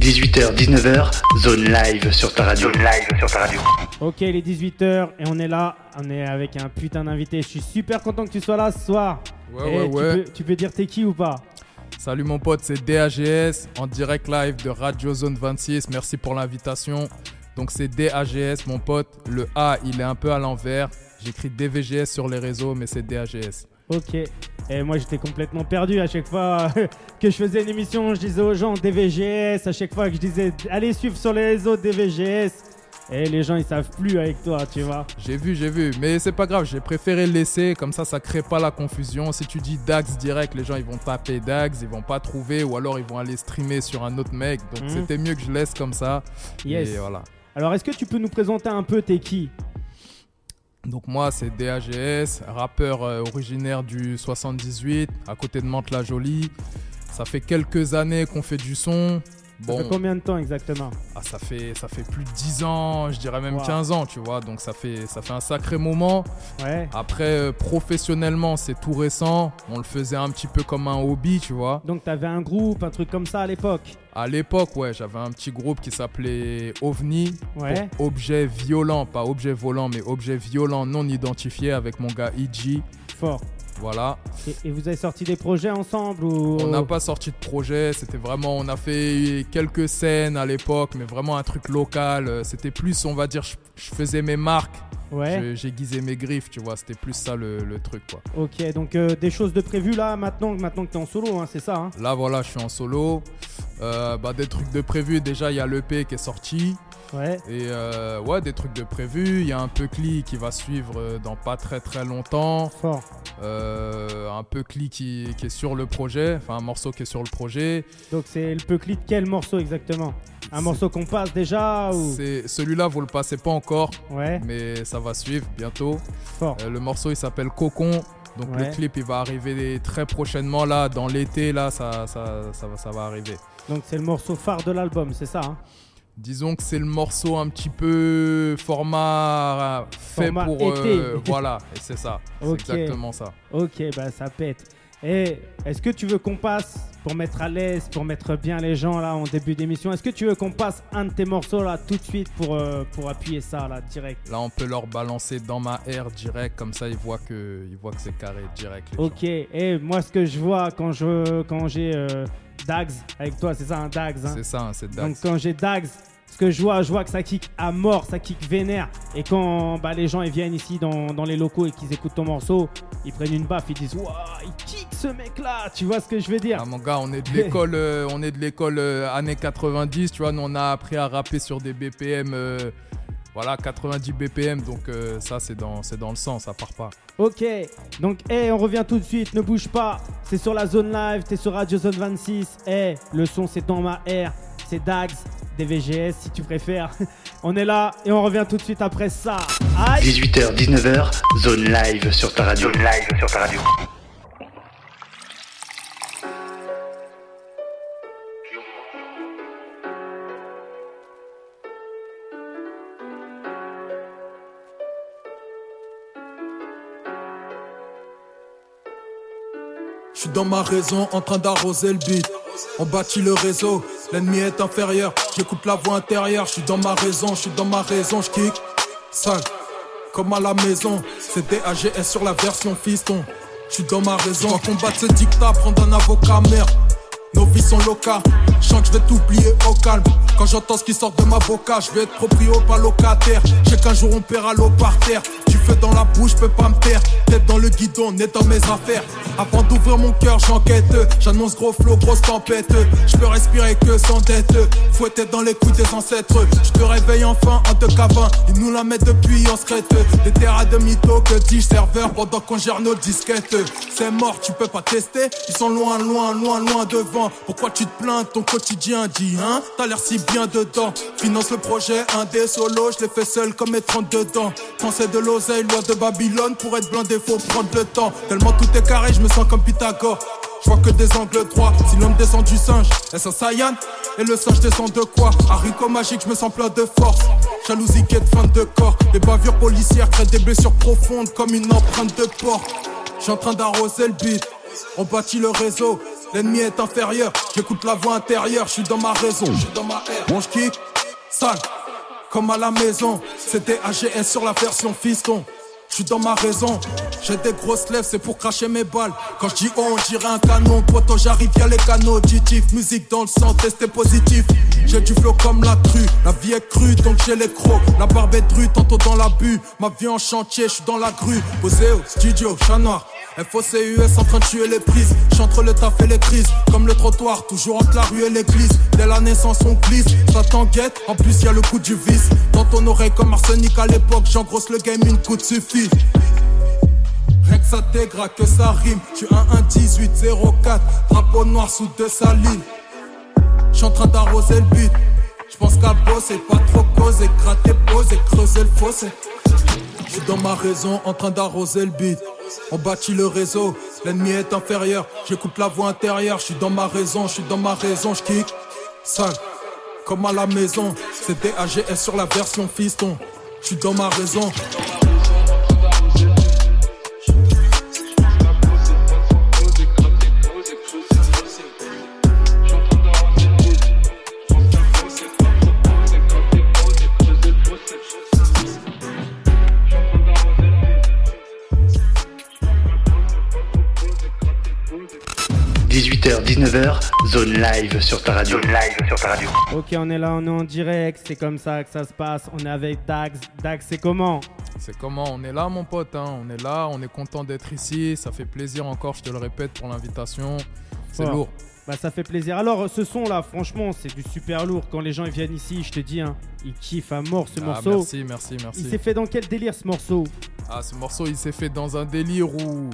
18h, 19h, zone live sur ta radio. Zone live sur ta radio. Ok, il est 18h et on est là. On est avec un putain d'invité. Je suis super content que tu sois là ce soir. Ouais, Et ouais, tu ouais. peux- tu peux dire t'es qui ou pas? Salut mon pote, c'est DAGS en direct live de Radio Zone 26. Merci pour l'invitation. Donc c'est DAGS mon pote. Le A, il est un peu à l'envers. J'écris DVGS sur les réseaux, mais c'est DAGS. Ok. Et moi j'étais complètement perdu à chaque fois que je faisais une émission. Je disais aux gens DVGS. À chaque fois que je disais allez suivre sur les réseaux DVGS. Et les gens ils savent plus avec toi, tu vois. J'ai vu, j'ai vu. Mais c'est pas grave, j'ai préféré le laisser. Comme ça, ça crée pas la confusion. Si tu dis Dax direct, les gens ils vont taper Dax, ils vont pas trouver. Ou alors ils vont aller streamer sur un autre mec. Donc Mhm. c'était mieux que je laisse comme ça. Yes. Et voilà. Alors est-ce que tu peux nous présenter un peu t'es qui Donc moi c'est DAGS, rappeur euh, originaire du 78, à côté de Mantes-la-Jolie. Ça fait quelques années qu'on fait du son. Ça fait combien de temps exactement? Ah, ça, fait, ça fait plus de 10 ans, je dirais même Wow. 15 ans, tu vois. Donc ça fait, ça fait un sacré moment. Ouais. Après, euh, professionnellement, c'est tout récent. On le faisait un petit peu comme un hobby, tu vois. Donc t'avais un groupe, un truc comme ça à l'époque? À l'époque, ouais, j'avais un petit groupe qui s'appelait OVNI. Ouais. Objet violent, pas objet volant, mais objet violent non identifié avec mon gars EG. Fort. Voilà. Et, et vous avez sorti des projets ensemble ou On n'a pas sorti de projet, c'était vraiment, on a fait quelques scènes à l'époque, mais vraiment un truc local. Euh, C'était plus, on va dire, je, je faisais mes marques, Ouais. j'aiguisais mes griffes, tu vois. C'était plus ça le, le truc, quoi. Ok, donc euh, des choses de prévues là maintenant, maintenant que t'es en solo, hein, c'est ça. Hein? Là, voilà, je suis en solo. Euh, bah, des trucs de prévu, déjà, il y a l'EP qui est sorti. Ouais. Et euh, ouais, des trucs de prévu. Il y a un peu Cli qui va suivre euh, dans pas très très longtemps. Fort. Euh, un peu Cli qui, qui est sur le projet, enfin un morceau qui est sur le projet. Donc c'est le peu de quel morceau exactement? Un morceau qu'on passe déjà ou? C'est celui-là, vous le passez pas encore, Ouais. mais ça va suivre bientôt. Fort. Euh, le morceau il s'appelle Cocon. Donc Ouais. le clip il va arriver très prochainement là, dans l'été là, ça, ça, ça, va, ça va arriver. Donc c'est le morceau phare de l'album, c'est ça. Hein? Disons que c'est le morceau un petit peu format euh, fait Format pour euh, été. voilà, et c'est ça, c'est exactement ça. ok, bah ça pète. Et est-ce que tu veux qu'on passe pour mettre à l'aise, pour mettre bien les gens là en début d'émission? Est-ce que tu veux qu'on passe un de tes morceaux là tout de suite pour euh, pour appuyer ça là direct? Là on peut leur balancer dans ma air direct, comme ça ils voient que ils voient que c'est carré direct. les gens. Ok. Et moi ce que je vois quand je quand j'ai euh, Dags avec toi, c'est ça un Dags. Hein? C'est ça, hein, c'est Donc Dax. quand j'ai Dags, ce que je vois, je vois que ça kick à mort, ça kick vénère. Et quand bah, les gens ils viennent ici dans, dans les locaux et qu'ils écoutent ton morceau, ils prennent une baffe, ils disent Waouh, il kick ce mec là Tu vois ce que je veux dire? Ah mon gars, on est de l'école, euh, on est de l'école euh, années 90, tu vois, nous on a appris à rapper sur des BPM, euh, voilà, 90 BPM, donc ça c'est dans, c'est dans le sang, ça part pas. Ok, donc hey, on revient tout de suite, ne bouge pas. C'est sur la zone live, t'es sur Radio Zone 26. Hey, le son c'est dans ma air, c'est Dags, des VGS si tu préfères. on est là et on revient tout de suite après ça. Aïe 18h, 19h, zone live sur ta radio. Zone live sur ta radio. Je suis dans ma raison en train d'arroser le beat. On bâtit le réseau, l'ennemi est inférieur. J'écoute la voix intérieure, je suis dans ma raison, je suis dans ma raison, je kick. Sale, comme à la maison. C'est DAGS sur la version fiston. Je suis dans ma raison. Dois combattre ce dictat, prendre un avocat, merde. Nos vies sont locales, je sens que je vais t'oublier au calme. Quand j'entends ce qui sort de ma boca, je vais être proprio, pas locataire. Je sais qu'un jour on paiera l'eau par terre. Du feu dans la bouche, peux pas me taire. Tête dans le guidon, net dans mes affaires. Avant d'ouvrir mon cœur, j'enquête. J'annonce gros flot, grosse tempête. Je peux respirer que sans dette. Fouetté dans les couilles des ancêtres. Je te réveille enfin en te cavant. Ils nous la mettent depuis en secrète. Des terrains de mytho que dis serveur pendant qu'on gère nos disquettes. C'est mort, tu peux pas tester. Ils sont loin, loin, loin, loin devant. Pourquoi tu te plains ton quotidien Dis hein, t'as l'air si bien dedans. Finance le projet, un des solos, je l'ai fait seul comme mes 32 dedans. Quand c'est de l'oseille, loi de Babylone, pour être blindé, faut prendre le temps. Tellement tout est carré, je me sens comme Pythagore. Je vois que des angles droits. Si l'homme descend du singe, est-ce un Saiyan? Et le singe descend de quoi? Haricot magique, je me sens plein de force. Jalousie quête fin de corps. Les bavures policières créent des blessures profondes comme une empreinte de porc. Je suis en train d'arroser le beat. On bâtit le réseau. l'ennemi est inférieur. J'écoute la voix intérieure, je suis dans ma raison, je dans ma air. Bon, kick, sale, comme à la maison. C'était AGS sur la version fiston. Je suis dans ma raison, j'ai des grosses lèvres, c'est pour cracher mes balles. Quand je dis oh, on dirait un canon, poto j'arrive via les canaux auditifs. Musique dans le sang, testé positif. J'ai du flow comme la crue, la vie est crue, donc j'ai les crocs. La barbe est drue, tantôt dans la bu. Ma vie en chantier, je dans la grue. Posé studio, chat noir. FOCUS en train de tuer les prises. J'entre le taf et les crises. Comme le trottoir, toujours entre la rue et l'église. Dès la naissance, on glisse. Ça t'enquête, en plus y a le coup du vice. Dans ton oreille comme arsenic à l'époque. J'engrosse le game, une coup suffit. Rien que ça que ça rime. Tu 1 1 18 04. Drapeau noir sous deux salines. J'suis en train d'arroser le beat. J'pense qu'à bosser, pas trop causer. Gratter, poser, creuser le fossé. J'suis dans ma raison, en train d'arroser le beat. On bâtit le réseau, l'ennemi est inférieur. J'écoute la voix intérieure, je suis dans ma raison, je suis dans ma raison, je kick. Comme à la maison. C'était AGS sur la version fiston. Je suis dans ma raison. – 19h, zone live sur ta radio. Zone live sur ta radio. Ok, on est là, on est en direct, c'est comme ça que ça se passe. On est avec Dax. Dax, c'est comment? C'est comment? On est là, mon pote. hein. On est là, on est content d'être ici. Ça fait plaisir encore, je te le répète, pour l'invitation. C'est lourd. Bah ça fait plaisir. Alors ce son là, franchement, c'est du super lourd. Quand les gens ils viennent ici, je te dis, hein, ils kiffent à mort ce Ah, morceau. merci, merci, merci. Il s'est fait dans quel délire ce morceau? Ah, ce morceau, il s'est fait dans un délire où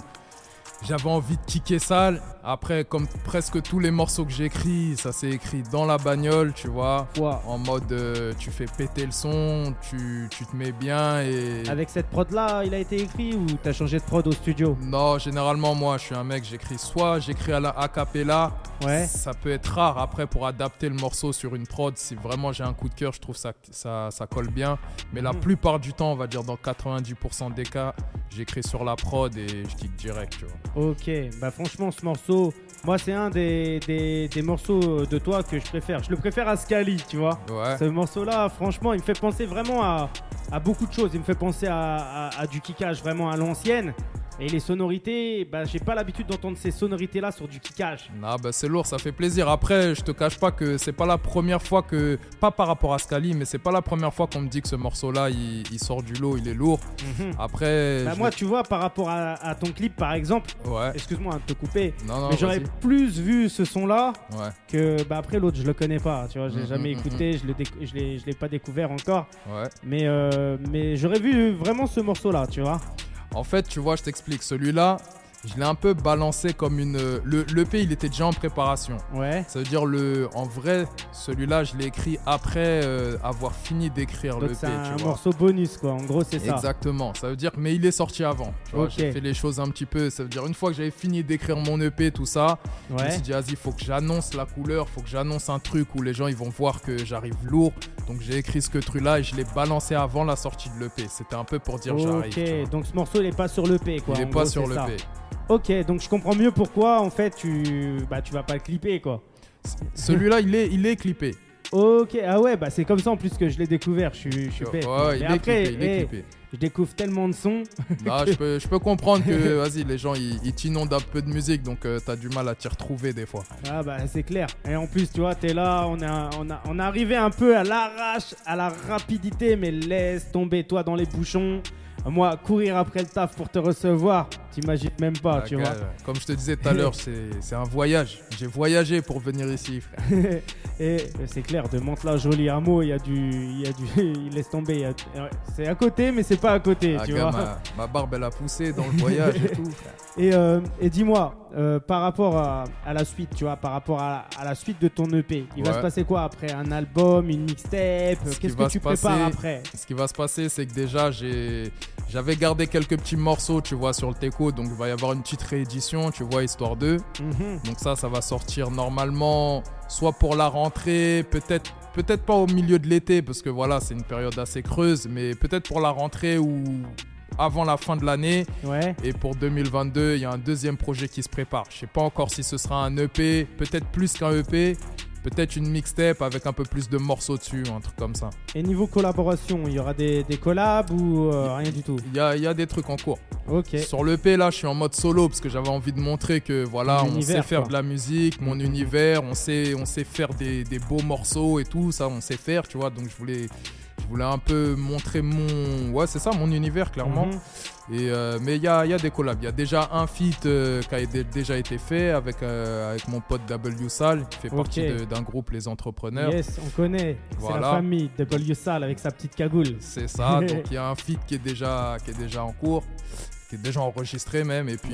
j'avais envie de kicker sale. Après, comme presque tous les morceaux que j'écris, ça s'est écrit dans la bagnole, tu vois. Quoi En mode, euh, tu fais péter le son, tu, tu te mets bien et... Avec cette prod là, il a été écrit ou t'as changé de prod au studio? Non, généralement, moi, je suis un mec, j'écris soit j'écris à la a cappella. Ouais. Ça peut être rare après pour adapter le morceau sur une prod. Si vraiment j'ai un coup de cœur, je trouve ça, ça, ça colle bien. Mais la Mhm. plupart du temps, on va dire dans 90% des cas, j'écris sur la prod et je kick direct, tu vois. Ok, bah franchement ce morceau, moi c'est un des, des, des morceaux de toi que je préfère. Je le préfère à Scali, tu vois. Ouais. Ce morceau-là, franchement, il me fait penser vraiment à, à beaucoup de choses. Il me fait penser à, à- à du kickage vraiment à l'ancienne. Et les sonorités, bah, j'ai pas l'habitude d'entendre ces sonorités-là sur du kickage. Ah bah c'est lourd, ça fait plaisir. Après, je te cache pas que c'est pas la première fois que, pas par rapport à Scali, mais c'est pas la première fois qu'on me dit que ce morceau-là, il, il sort du lot, il est lourd. Mhm. Après, Bah, je moi, tu vois, par rapport à, à ton clip, par exemple, ouais, excuse-moi de te couper, non non, mais j'aurais plus vu ce son-là ouais, que bah, après l'autre, je le connais pas. Tu vois, j'ai Mhm, jamais mhm, écouté, je je l'ai je l'ai pas découvert encore. ouais. Mais, euh, mais j'aurais vu vraiment ce morceau-là, tu vois. En fait, tu vois, je t'explique. Celui-là, je l'ai un peu balancé comme une. Le, le P, il était déjà en préparation. Ouais. Ça veut dire, le, en vrai, celui-là, je l'ai écrit après euh, avoir fini d'écrire le Donc P. c'est un tu vois. morceau bonus, quoi. En gros, c'est ça. Exactement. Ça veut dire, mais il est sorti avant. Tu vois, j'ai fait les choses un petit peu. Ça veut dire, une fois que j'avais fini d'écrire mon EP, tout ça, je me Ouais. suis dit, vas-y, il faut que j'annonce la couleur, faut que j'annonce un truc où les gens ils vont voir que j'arrive lourd. Donc j'ai écrit ce truc-là et je l'ai balancé avant la sortie de l'EP. C'était un peu pour dire j'arrive. tu vois. Ok, donc ce morceau il est pas sur l'EP quoi. il est En pas gros, sur l'EP. Ok, donc je comprends mieux pourquoi en fait tu bah tu vas pas le clipper quoi. Celui-là, il est, il est clippé. Ok, ah ouais, bah c'est comme ça en plus que je l'ai découvert, je suis, je suis Ouais, fait. ouais, il Mais est après, clippé, il est clippé. je découvre tellement de sons. Ah, je, peux, je peux comprendre que, vas-y, les gens, ils, ils t'inondent un peu de musique, donc euh, t'as du mal à t'y retrouver des fois. Ah bah c'est clair. Et en plus, tu vois, t'es là, on a, on a, on est arrivé un peu à l'arrache, à la rapidité, mais laisse tomber toi dans les bouchons. Moi, courir après le taf pour te recevoir, t'imagines même pas, tu gars, vois. euh, Comme je te disais tout à l'heure, c'est c'est un voyage. J'ai voyagé pour venir ici, frère. Et c'est clair, de Mantes-la Jolie Hameau, il y a du. Il y a du. il laisse tomber. C'est à côté, mais c'est pas à côté, Ah, tu gars, vois. ma, ma barbe, elle a poussé dans le voyage et tout. Et, euh, et dis-moi, euh, par rapport à, à la suite, tu vois, par rapport à, à la suite de ton EP, il va se passer quoi après? Un album, une mixtape? Qu'est-ce va que tu se passer- prépares après? Ce qui va se passer, c'est que déjà, j'ai, j'avais gardé quelques petits morceaux, tu vois, sur le Teco, donc il va y avoir une petite réédition, tu vois, histoire d'eux. Mhm. Donc ça, ça va sortir normalement, soit pour la rentrée, peut-être, peut-être pas au milieu de l'été, parce que voilà, c'est une période assez creuse, mais peut-être pour la rentrée ou avant la fin de l'année. Ouais. Et pour 2022, il y a un deuxième projet qui se prépare. Je sais pas encore si ce sera un EP, peut-être plus qu'un EP, peut-être une mixtape avec un peu plus de morceaux dessus, un truc comme ça. Et niveau collaboration, il y aura des, des collabs ou euh, rien du tout? Il y a, il y a des trucs en cours. Ok. Sur l'EP, là, je suis en mode solo parce que j'avais envie de montrer que voilà, on sait faire quoi. de la musique, mon univers, on sait, on sait faire des, des beaux morceaux et tout, ça, on sait faire, tu vois. Donc, je voulais, je voulais un peu montrer mon. Ouais, c'est ça, mon univers, clairement. Mhm. Et, euh, mais il y a, y a des collabs. Il y a déjà un feat euh, qui a déjà été fait avec, euh, avec mon pote W Sal, qui fait partie d'un groupe Les Entrepreneurs. Yes, on connaît. C'est la Voilà. famille W Sal avec sa petite cagoule. C'est ça. donc il y a un feat qui est déjà, qui est déjà en cours, qui est déjà enregistré même. Et puis,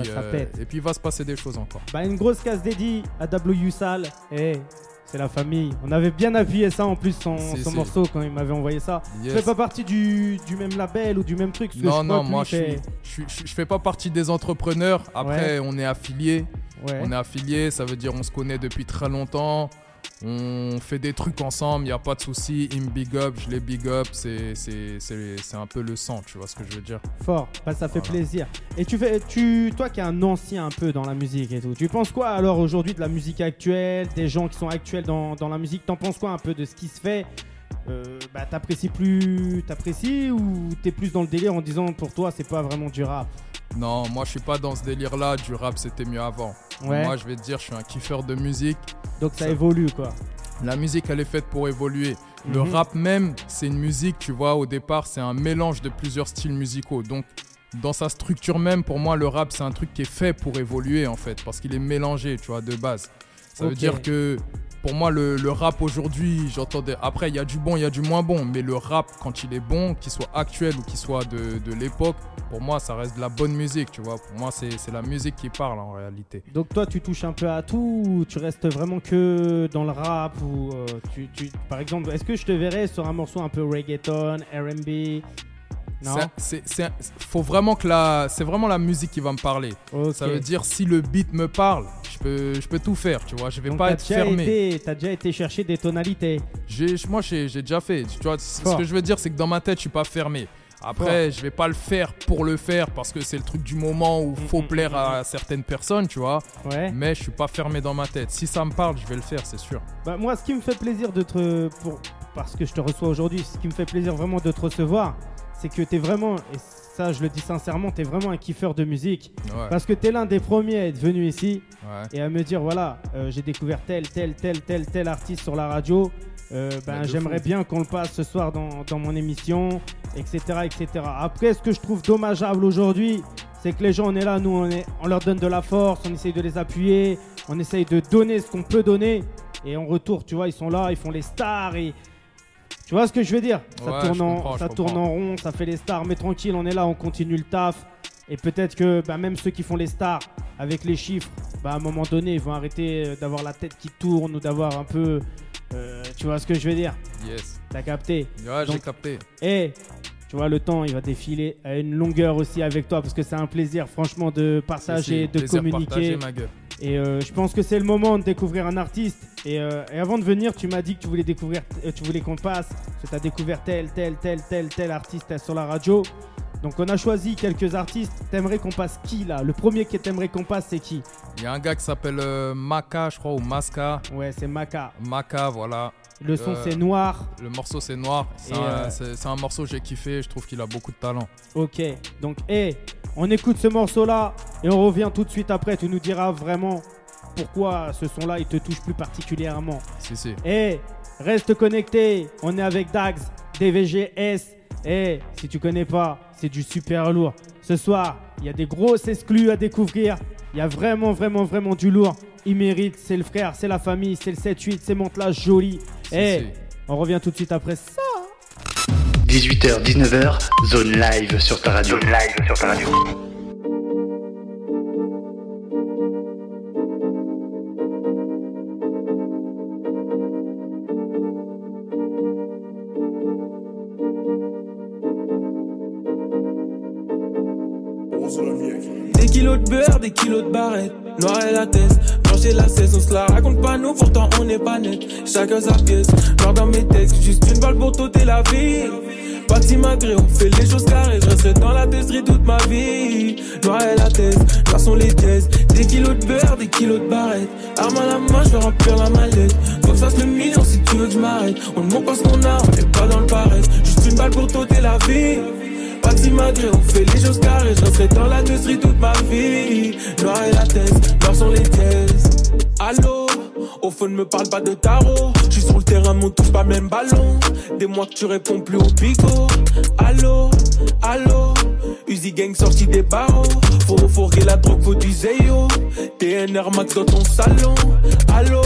et puis il va se passer des choses encore. Bah, une grosse case dédiée à W Sal. Eh, c'est la famille. On avait bien appuyé ça en plus, son, Si, son si. morceau quand il m'avait envoyé ça. Tu Yes. fais pas partie du, du même label ou du même truc parce que Non, je non, moi je suis, fait- je, suis- je, je fais pas partie des entrepreneurs. Après, on est affilié. Ouais. On est affilié, ça veut dire on se connaît depuis très longtemps. On fait des trucs ensemble, il n'y a pas de souci. Il me big up, je les big up. C'est, c'est, c'est, c'est un peu le sang, tu vois ce que je veux dire. Fort, bah, ça fait Voilà. plaisir. Et tu fais, tu, toi qui es un ancien un peu dans la musique et tout, tu penses quoi alors aujourd'hui de la musique actuelle, des gens qui sont actuels dans, dans la musique? T'en penses quoi un peu de ce qui se fait? Euh, bah, T'apprécies plus, t'apprécies ou t'es plus dans le délire en disant pour toi c'est pas vraiment du rap? Non, moi je suis pas dans ce délire-là. Du rap, c'était mieux avant. Ouais. Moi, je vais te dire, je suis un kiffeur de musique. Donc ça, ça- évolue quoi. La musique, elle est faite pour évoluer. Le Mhm. rap même, c'est une musique, tu vois, au départ, c'est un mélange de plusieurs styles musicaux. Donc, dans sa structure même, pour moi, le rap, c'est un truc qui est fait pour évoluer, en fait, parce qu'il est mélangé, tu vois, de base. Ça veut dire que, pour moi, le, le rap aujourd'hui, j'entendais. Après, il y a du bon, il y a du moins bon, mais le rap, quand il est bon, qu'il soit actuel ou qu'il soit de, de l'époque, pour moi, ça reste de la bonne musique, tu vois. Pour moi, c'est la musique qui parle, en réalité. Donc toi tu touches un peu à tout ou tu restes vraiment que dans le rap ou euh, tu, tu- par exemple est-ce que je te verrais sur un morceau un peu reggaeton, R&B C'est- faut vraiment que la, c'est vraiment la musique qui va me parler. Ça veut dire si le beat me parle, je peux, je peux tout faire, tu vois. Je vais Donc pas t'as être déjà fermé. été- T'as déjà été chercher des tonalités. Moi, j'ai déjà fait. Tu vois, ce que je veux dire, c'est que dans ma tête, je suis pas fermé. Après, je vais pas le faire pour le faire parce que c'est le truc du moment où faut mm, plaire mm, à certaines personnes, tu vois. Ouais. Mais je suis pas fermé dans ma tête. Si ça me parle, je vais le faire, c'est sûr. Bah, moi, ce qui me fait plaisir de te. Pour, parce que je te reçois aujourd'hui, ce qui me fait plaisir vraiment de te recevoir, c'est que t'es vraiment. Et ça, je le dis sincèrement, t'es vraiment un kiffeur de musique. Ouais, Parce que t'es l'un des premiers à être venu ici ouais. et à me dire voilà, euh, j'ai découvert tel, tel, tel, tel, tel artiste sur la radio. Euh, ben, j'aimerais bien qu'on le passe ce soir dans, dans mon émission, etc., etc. Après, ce que je trouve dommageable aujourd'hui, c'est que les gens, on est là, nous, on, est, on leur donne de la force, on essaye de les appuyer, on essaye de donner ce qu'on peut donner, et en retour, tu vois, ils sont là, ils font les stars, et tu vois ce que je veux dire Ça, Ouais, tourne, en, ça tourne rond, ça fait les stars, mais tranquille, on est là, on continue le taf. Et peut-être que bah, même ceux qui font les stars avec les chiffres, bah, à un moment donné, ils vont arrêter euh, d'avoir la tête qui tourne ou d'avoir un peu. euh, tu vois ce que je veux dire Yes. T'as capté Ouais, j'ai capté. Et tu vois, le temps, il va défiler à une longueur aussi avec toi parce que c'est un plaisir, franchement, de partager, C'est- de plaisir communiquer. partagé, ma gueule. Et euh, je pense que c'est le moment de découvrir un artiste. Et, euh, et avant de venir, tu m'as dit que tu voulais découvrir, euh, tu voulais qu'on passe, que tu as découvert tel, tel, tel, tel, tel artiste sur la radio. Donc on a choisi quelques artistes. T'aimerais qu'on passe qui là? Le premier que t'aimerais qu'on passe, c'est qui? Il y a un gars qui s'appelle euh, Maka, je crois, ou Maska. Ouais, c'est Maka. Maka, voilà. Le son Euh, c'est noir. Le morceau c'est noir. Un, euh, c'est un morceau que j'ai kiffé. Je trouve qu'il a beaucoup de talent. Ok. Donc, hé, on écoute ce morceau là et on revient tout de suite après. Tu nous diras vraiment pourquoi ce son là il te touche plus particulièrement. Si, si. Eh, reste connecté. On est avec Dax, DVGS. Eh, si tu connais pas, c'est du super lourd. Ce soir, il y a des grosses exclus à découvrir. Il y a vraiment, vraiment, vraiment du lourd. Il mérite. C'est le frère, c'est la famille, c'est le 7-8, c'est Montelage joli. Si, Eh, si. on revient tout de suite après ça. 18h, 19h, zone live sur ta radio. Zone live sur ta radio. Des kilos de beurre, des kilos de barrettes. Noir et la tête, et la cesse, on se la raconte pas nous, pourtant on n'est pas net. Chacun sa pièce, noir dans mes textes, juste une balle pour t'ôter la vie. Pas de magré, on fait les choses carrées. Je resterai dans la testerie toute ma vie. Noir et la thèse, noir sont les thèses. Des kilos de beurre, des kilos de barrettes. Arme à la main, je vais remplir la mallette. Faut que ça le million si tu veux que je m'arrête. On ne montre pas ce qu'on a, on n'est pas dans le paraître. Juste une balle pour t'ôter la vie. Pas de magré, on fait les choses carrées. Je resterai dans la testerie toute ma vie. Noir et la thèse, noir sont les thèses. Allô au fond, ne me parle pas de tarot. Je suis sur le terrain, mon touche pas même ballon. Des mois que tu réponds plus au bigot. Allô, allô. Uzi Gang sorti des barreaux. Faut refourguer la drogue, faut du Zeyo. TNR Max dans ton salon. Allô.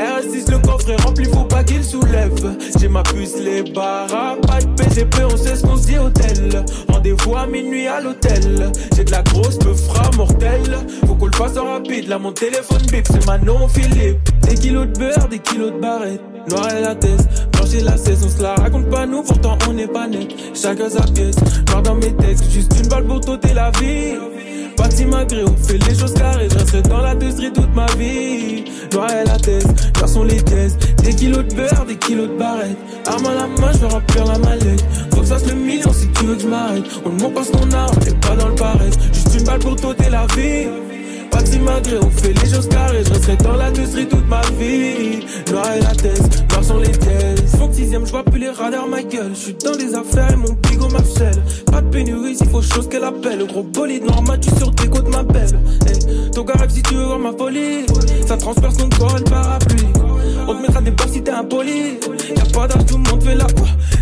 RS6 le coffre est rempli, faut pas qu'il soulève. J'ai ma puce, les barres, pas de PGP, on sait ce qu'on se dit hôtel. Rendez-vous à minuit à l'hôtel. J'ai de la grosse fera mortelle. Faut qu'on le fasse en rapide, là mon téléphone bip, c'est Manon Philippe. Des kilos de beurre, des kilos de barrettes. Noir et la tête, blanche la saison, on se la raconte pas nous, pourtant on n'est pas net. Chacun sa pièce, noir dans mes textes, juste une balle pour t'ôter la vie. Pas de magré, on fait les choses carrées. Je resterai dans la testerie toute ma vie. Noir et la thèse, sont les thèses. Des kilos de beurre, des kilos de barrettes. Arme à la main, je vais remplir la mallette. Faut que ça le million si tu veux que je m'arrête. On ne montre pas ce qu'on a, on n'est pas dans le paraître. Juste une balle pour t'ôter la vie. Pas de magré, on fait les choses carrées. Je resterai dans la testerie toute ma vie. Noir et la thèse, noir sont les thèses. Faut que sixième, je vois plus les radars, ma gueule. Je suis dans les affaires et mon bigot Marcel. Pas de pénurie, s'il faut chose qu'elle appelle. Gros bolide normal, tu sur tes côtes, ma belle. Hey, ton rêve si tu veux voir ma folie. Ça transperce ton corps le parapluie. On te mettra des portes si t'es impoli. Y'a pas d'âge, tout le monde fait la.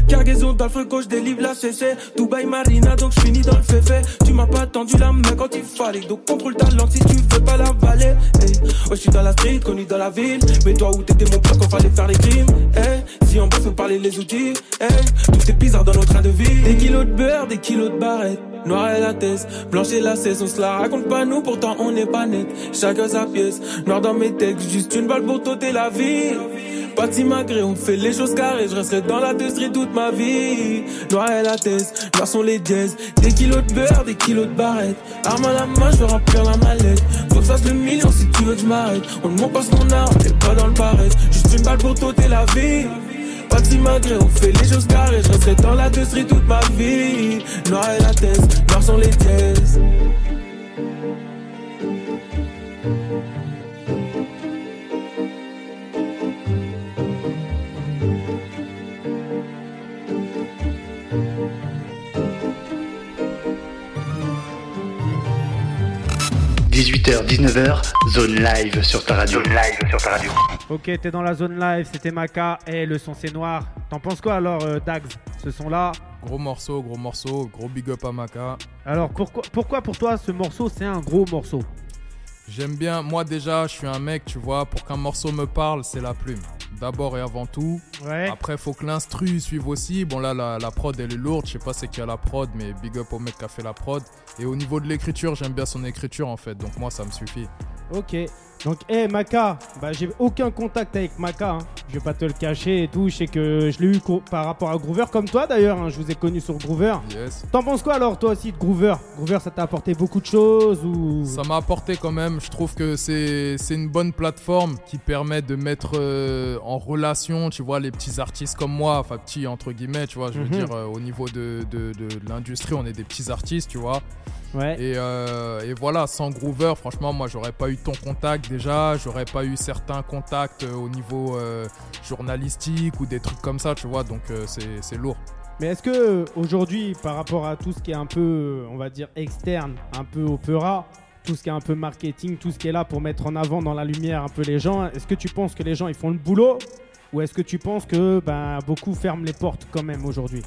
Cargaison dans le frigo, je délivre la CC. Dubaï Marina, donc je finis dans le féfé. Tu m'as pas tendu la main quand il fallait. Donc contrôle ta langue si tu veux pas la valer. Hey. Ouais, je suis dans la street, connu dans la ville. Mais toi où t'étais mon pote quand fallait faire les crimes. Hey. Si on peut faut parler les outils. Hey. Tout est bizarre dans notre train de vie. Des kilos de beurre, des kilos de barrettes. Noir et la thèse, blanche et la saison, on se la raconte pas nous, pourtant on n'est pas net. Chacun sa pièce, noir dans mes textes, juste une balle pour t'ôter la vie. Pas de magré, on fait les choses carrées, je resterai dans la testerie toute ma vie. Noir et la thèse, noir sont les dièses, des kilos de beurre, des kilos de barrettes. Arme à la main, je vais remplir la mallette. Faut que ça se le million si tu veux que je m'arrête. On ne montre pas ce qu'on a, on n'est pas dans le paraître. Juste une balle pour t'ôter la vie. Pas de magré, on fait les choses carrées, je resterai dans la testerie toute ma vie. Noir et la thèse, noir sont les dièses. 18h, 19h, zone live sur ta radio. Zone live sur ta radio. Ok, t'es dans la zone live, c'était Maka. Et le son c'est noir. T'en penses quoi alors, euh, Dags Ce son là Gros morceau, gros morceau, gros big up à Maka. Alors pourquoi, pourquoi pour toi ce morceau c'est un gros morceau? J'aime bien, moi déjà, je suis un mec, tu vois, pour qu'un morceau me parle, c'est la plume. D'abord et avant tout. Ouais. Après, faut que l'instru suive aussi. Bon, là, la, la prod, elle est lourde. Je sais pas c'est qui a la prod, mais big up au mec qui a fait la prod. Et au niveau de l'écriture, j'aime bien son écriture, en fait. Donc, moi, ça me suffit. Ok. Donc, hé, Maka, bah, j'ai aucun contact avec Maka. hein. Je vais pas te le cacher et tout. Je sais que je l'ai eu par rapport à Groover, comme toi d'ailleurs. hein. Je vous ai connu sur Groover. Yes. T'en penses quoi alors, toi aussi, de Groover? Groover, ça t'a apporté beaucoup de choses ou? Ça m'a apporté quand même. Je trouve que c'est une bonne plateforme qui permet de mettre euh, en relation, tu vois, les petits artistes comme moi, enfin petits entre guillemets, tu vois. Je veux Mhm. dire, euh, au niveau de, de, de l'industrie, on est des petits artistes, tu vois. Ouais. Et, euh, et voilà, sans Groover, franchement, moi, j'aurais pas eu ton contact déjà, j'aurais pas eu certains contacts euh, au niveau euh, journalistique ou des trucs comme ça, tu vois. Donc euh, c'est lourd. Mais est-ce que aujourd'hui, par rapport à tout ce qui est un peu, on va dire, externe, un peu opéra, tout ce qui est un peu marketing, tout ce qui est là pour mettre en avant dans la lumière un peu les gens, est-ce que tu penses que les gens ils font le boulot? Ou est-ce que tu penses que ben, beaucoup ferment les portes quand même aujourd'hui?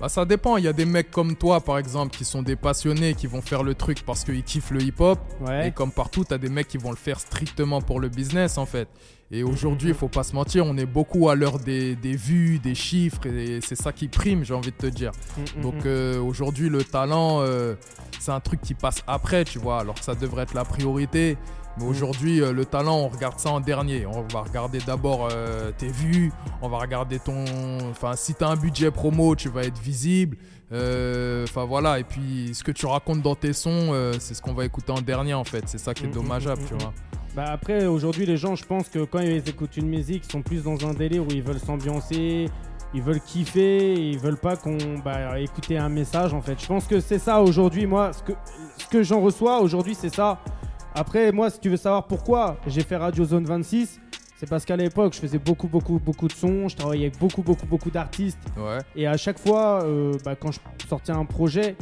Bah ça dépend, il y a des mecs comme toi par exemple qui sont des passionnés, qui vont faire le truc parce qu'ils kiffent le hip-hop. Ouais. Et comme partout, t'as des mecs qui vont le faire strictement pour le business en fait. Et aujourd'hui, il faut pas se mentir, on est beaucoup à l'heure des, des vues, des chiffres, et c'est ça qui prime, j'ai envie de te dire. Mm, mm, Donc mm. euh, aujourd'hui, le talent, euh, c'est un truc qui passe après, tu vois, alors que ça devrait être la priorité. Mais aujourd'hui, euh, le talent, on regarde ça en dernier. On va regarder d'abord euh, tes vues, on va regarder ton... Enfin, si tu as un budget promo, tu vas être visible. Euh, Enfin voilà, et puis ce que tu racontes dans tes sons, c'est ce qu'on va écouter en dernier en fait. C'est ça qui est Mm, mm, dommageable, mm, tu mm, vois. Bah après, aujourd'hui, les gens, je pense que quand ils écoutent une musique, ils sont plus dans un délire où ils veulent s'ambiancer, ils veulent kiffer, ils veulent pas qu'on bah, écouter un message en fait. Je pense que c'est ça aujourd'hui, moi, ce que, ce que j'en reçois aujourd'hui, c'est ça. Après, moi, si tu veux savoir pourquoi j'ai fait Radio Zone 26, c'est parce qu'à l'époque, je faisais beaucoup, beaucoup, beaucoup de sons, je travaillais avec beaucoup, beaucoup, beaucoup d'artistes. Ouais. Et à chaque fois, euh, bah, quand je sortais un projet,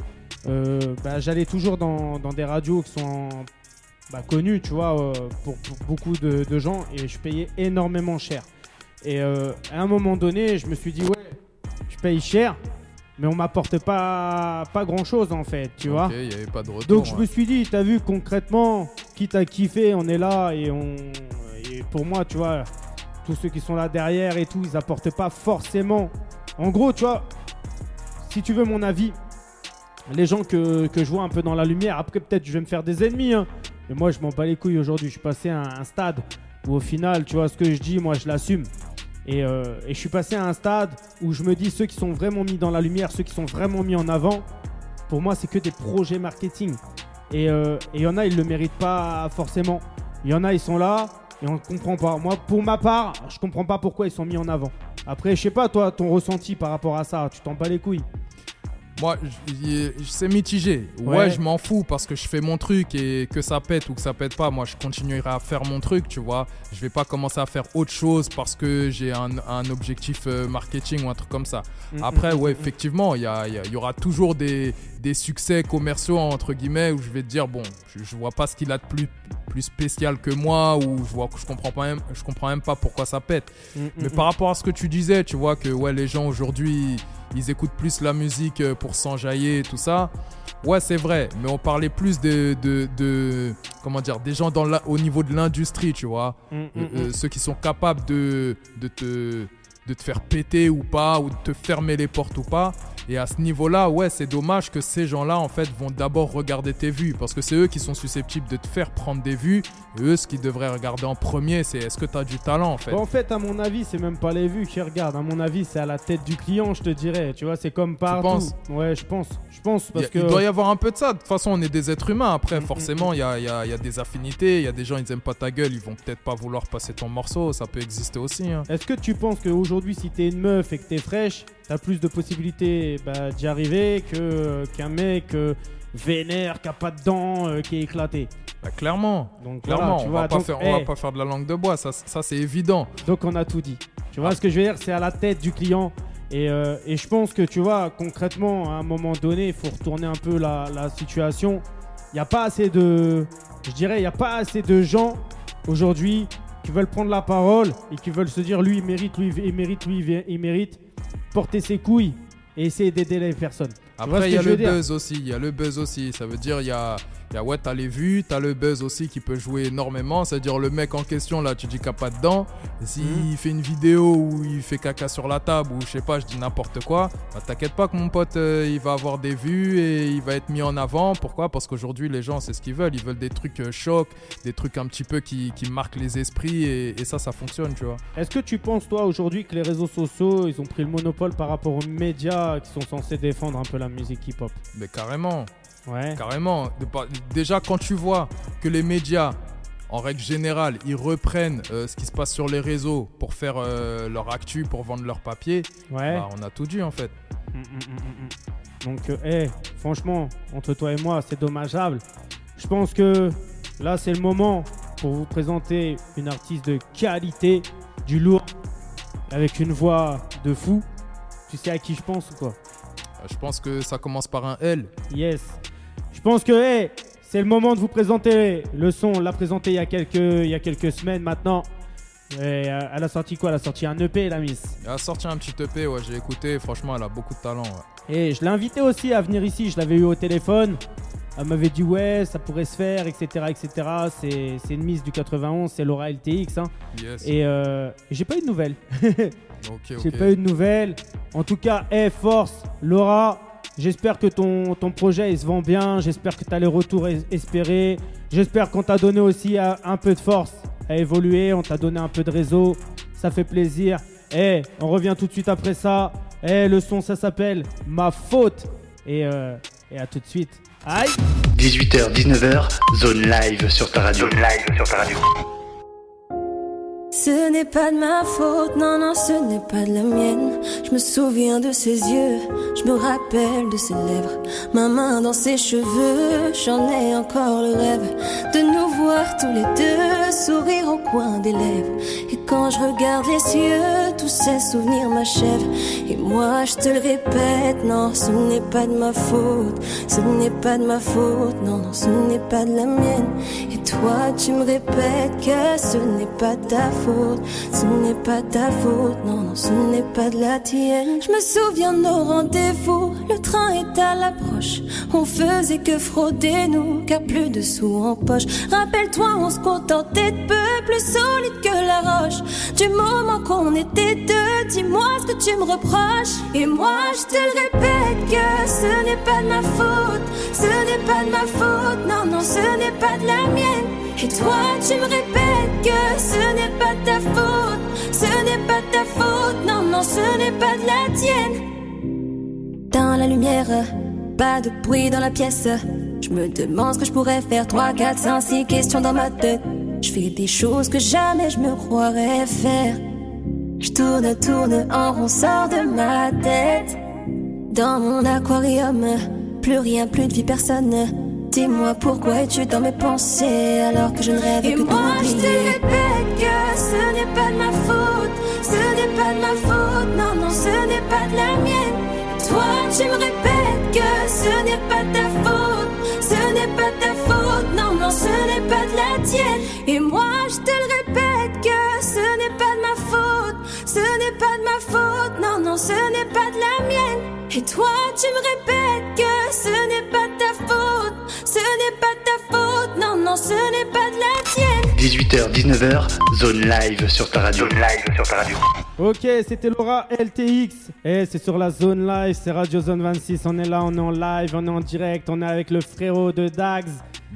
euh, bah, j'allais toujours dans, dans des radios qui sont bah, connues, tu vois, euh, pour, pour beaucoup de, de gens, et je payais énormément cher. Et à un moment donné, je me suis dit, ouais, je paye cher, mais on m'apporte pas, pas grand chose en fait, tu vois. Ok, il n'y avait pas de retour. Donc je ouais. me suis dit, t'as vu concrètement, quitte à kiffer, on est là et on. Et pour moi, tu vois, tous ceux qui sont là derrière et tout, ils apportent pas forcément. En gros, tu vois, si tu veux mon avis, les gens que, que je vois un peu dans la lumière, après peut-être je vais me faire des ennemis, hein, mais moi je m'en bats les couilles aujourd'hui. Je suis passé à un, un stade où au final, tu vois, ce que je dis, moi je l'assume. Et, euh, et je suis passé à un stade où je me dis, ceux qui sont vraiment mis dans la lumière, ceux qui sont vraiment mis en avant, pour moi, c'est que des projets marketing. Et euh, il y en a, ils le méritent pas forcément. Il y en a, ils sont là et on ne comprend pas. Moi, pour ma part, je comprends pas pourquoi ils sont mis en avant. Après, je sais pas, toi, ton ressenti par rapport à ça, tu t'en bats les couilles. Moi, c'est mitigé. Ouais, Ouais. je m'en fous parce que je fais mon truc et que ça pète ou que ça pète pas, moi je continuerai à faire mon truc, tu vois. Je vais pas commencer à faire autre chose parce que j'ai un, un objectif euh, marketing ou un truc comme ça. Après, ouais, effectivement, il y, a- il y a- il y aura toujours des, des succès commerciaux, entre guillemets, où je vais te dire, bon, je, je vois pas ce qu'il a de plus, plus spécial que moi, ou je vois que je comprends, pas même, je comprends même pas pourquoi ça pète. Mais par rapport à ce que tu disais, tu vois que ouais, les gens aujourd'hui, ils écoutent plus la musique euh, pour s'enjailler et tout ça. Ouais, c'est vrai, mais on parlait plus de, de, de- comment dire, des gens dans la- au niveau de l'industrie, tu vois. Mm, mm, Euh, mm. euh, ceux qui sont capables de, de, te, de te faire péter ou pas, ou de te fermer les portes ou pas. Et à ce niveau-là, ouais, c'est dommage que ces gens-là, en fait, vont d'abord regarder tes vues. Parce que c'est eux qui sont susceptibles de te faire prendre des vues. Et eux, ce qu'ils devraient regarder en premier, c'est est-ce que tu as du talent, en fait. En fait, à mon avis, c'est même pas les vues qui regardent. À mon avis, c'est à la tête du client, je te dirais. Tu vois, c'est comme partout. penses Ouais, je pense. Je pense Il y parce a- que. Il doit y avoir un peu de ça. De toute façon, on est des êtres humains. Après, Mm, forcément, il y a, y a- y a des affinités. Il y a des gens, ils aiment pas ta gueule. Ils vont peut-être pas vouloir passer ton morceau. Ça peut exister aussi. hein. Est-ce que tu penses qu'aujourd'hui, si t'es une meuf et que t'es fraîche, t'as plus de possibilités bah, d'y arriver que qu'un mec euh, vénère, qui a pas de dents, euh, qui est éclaté Bah, clairement. Donc, Clairement, voilà, tu on, vois, va pas donc, faire, on va pas faire de la langue de bois. Ça, ça c'est évident. donc on a tout dit. Tu vois Ah. ce que je veux dire? C'est à la tête du client. Et, euh, et je pense que tu vois, concrètement, à un moment donné, il faut retourner un peu la, la situation. Il n'y a pas assez de. Je dirais, il n'y a pas assez de gens aujourd'hui qui veulent prendre la parole et qui veulent se dire lui, il mérite, lui, il mérite, lui, il mérite. Porter ses couilles et essayer d'aider les personnes. Après, il y a le buzz aussi. Il y a le buzz aussi. Ça veut dire, il y a, il y a ouais, t'as les vues, t'as le buzz aussi qui peut jouer énormément. C'est-à-dire, le mec en question, là, tu dis qu'il n'y a pas dedans. S'il Mhm. fait une vidéo où il fait caca sur la table ou je sais pas, je dis n'importe quoi, bah, t'inquiète pas que mon pote, euh, il va avoir des vues et il va être mis en avant. Pourquoi? Parce qu'aujourd'hui, les gens, c'est ce qu'ils veulent. Ils veulent des trucs euh, chocs, des trucs un petit peu qui, qui marquent les esprits et, et ça, ça fonctionne, tu vois. Est-ce que tu penses, toi, aujourd'hui, que les réseaux sociaux, ils ont pris le monopole par rapport aux médias qui sont censés défendre un peu la musique hip-hop? Mais carrément. Ouais. Carrément. Déjà, quand tu vois que les médias, en règle générale, ils reprennent euh, ce qui se passe sur les réseaux pour faire euh, leur actu, pour vendre leur papier, Ouais. bah, on a tout dit en fait. Mm, mm, mm. Donc, euh, eh, franchement, entre toi et moi, c'est dommageable. Je pense que là, c'est le moment pour vous présenter une artiste de qualité, du lourd, avec une voix de fou. Tu sais à qui je pense ou quoi? Euh, Je pense que ça commence par un L. Yes. Je pense que c'est le moment de vous présenter le son. On l'a présenté il y a quelques, il y a quelques semaines maintenant. Et, euh, elle a sorti quoi? Elle a sorti un EP, la Miss. Elle a sorti un petit EP, ouais, j'ai écouté, franchement, elle a beaucoup de talent. ouais. Et je l'ai invité aussi à venir ici. Je l'avais eu au téléphone. Elle m'avait dit ouais, ça pourrait se faire, etc., etc. C'est c'est une Miss du 91, c'est Laura LTX. hein. Yes. Et euh, j'ai pas eu de nouvelles. ok, J'ai ok. pas eu de nouvelles. En tout cas, hey, force, Laura. J'espère que ton, ton projet il se vend bien. J'espère que tu as les retours es- espérés. J'espère qu'on t'a donné aussi euh, un peu de force à évoluer. On t'a donné un peu de réseau. Ça fait plaisir. Et on revient tout de suite après ça. Et le son, ça s'appelle Ma faute. Et, euh, et à tout de suite. Aïe 18h, 19h, zone live sur ta radio. Zone live sur ta radio. Ce n'est pas de ma faute, non, non, ce n'est pas de la mienne. Je me souviens de ses yeux, je me rappelle de ses lèvres, ma main dans ses cheveux, j'en ai encore le rêve de nous voir tous les deux sourire au coin des lèvres. Quand je regarde les cieux, tous ces souvenirs m'achèvent. Et moi, je te le répète, non, ce n'est pas de ma faute, ce n'est pas de ma faute, non, non, ce n'est pas de la mienne. Et toi, tu me répètes que ce n'est pas de ta faute, ce n'est pas de ta faute, non, non, ce n'est pas de la tienne. Je me souviens de nos rendez-vous, le train est à l'approche. On faisait que frauder nous, car plus de sous en poche. Rappelle-toi, on se contentait de peu, plus solide que la roche. Du moment qu'on était deux, dis-moi ce que tu me reproches. Et moi, je te le répète que ce n'est pas de ma faute, ce n'est pas de ma faute, non, non, ce n'est pas de la mienne. Et toi, tu me répètes que ce n'est pas de ta faute, ce n'est pas de ta faute, non, non, ce n'est pas de la tienne. Dans la lumière, pas de bruit dans la pièce. Je me demande ce que je pourrais faire. 3, 4, 5, 6 questions dans ma tête. Je fais des choses que jamais je me croirais faire. Je tourne, tourne en rond, sort de ma tête. Dans mon aquarium, plus rien, plus de vie, personne. Dis-moi pourquoi es-tu dans mes pensées alors que je ne rêve Et que moi je te répète que ce n'est pas de ma faute, ce n'est pas de ma faute, non, non, ce n'est pas de la mienne. Toi, tu me répètes que ce n'est pas de ta faute, ce n'est pas de ta ce n'est pas de la tienne. Et moi, je te le répète que ce n'est pas de ma faute, ce n'est pas de ma faute, non, non, ce n'est pas de la mienne. Et toi, tu me répètes que ce n'est pas de ta faute, ce n'est pas de ta faute, non, non, ce n'est pas de la tienne. 18h, 19h, zone live sur ta radio. Zone live sur ta radio. Ok, c'était Laura LTX. Et c'est sur la zone live, c'est Radio Zone 26. On est là, on est en live, on est en direct, on est avec le frérot de Dags.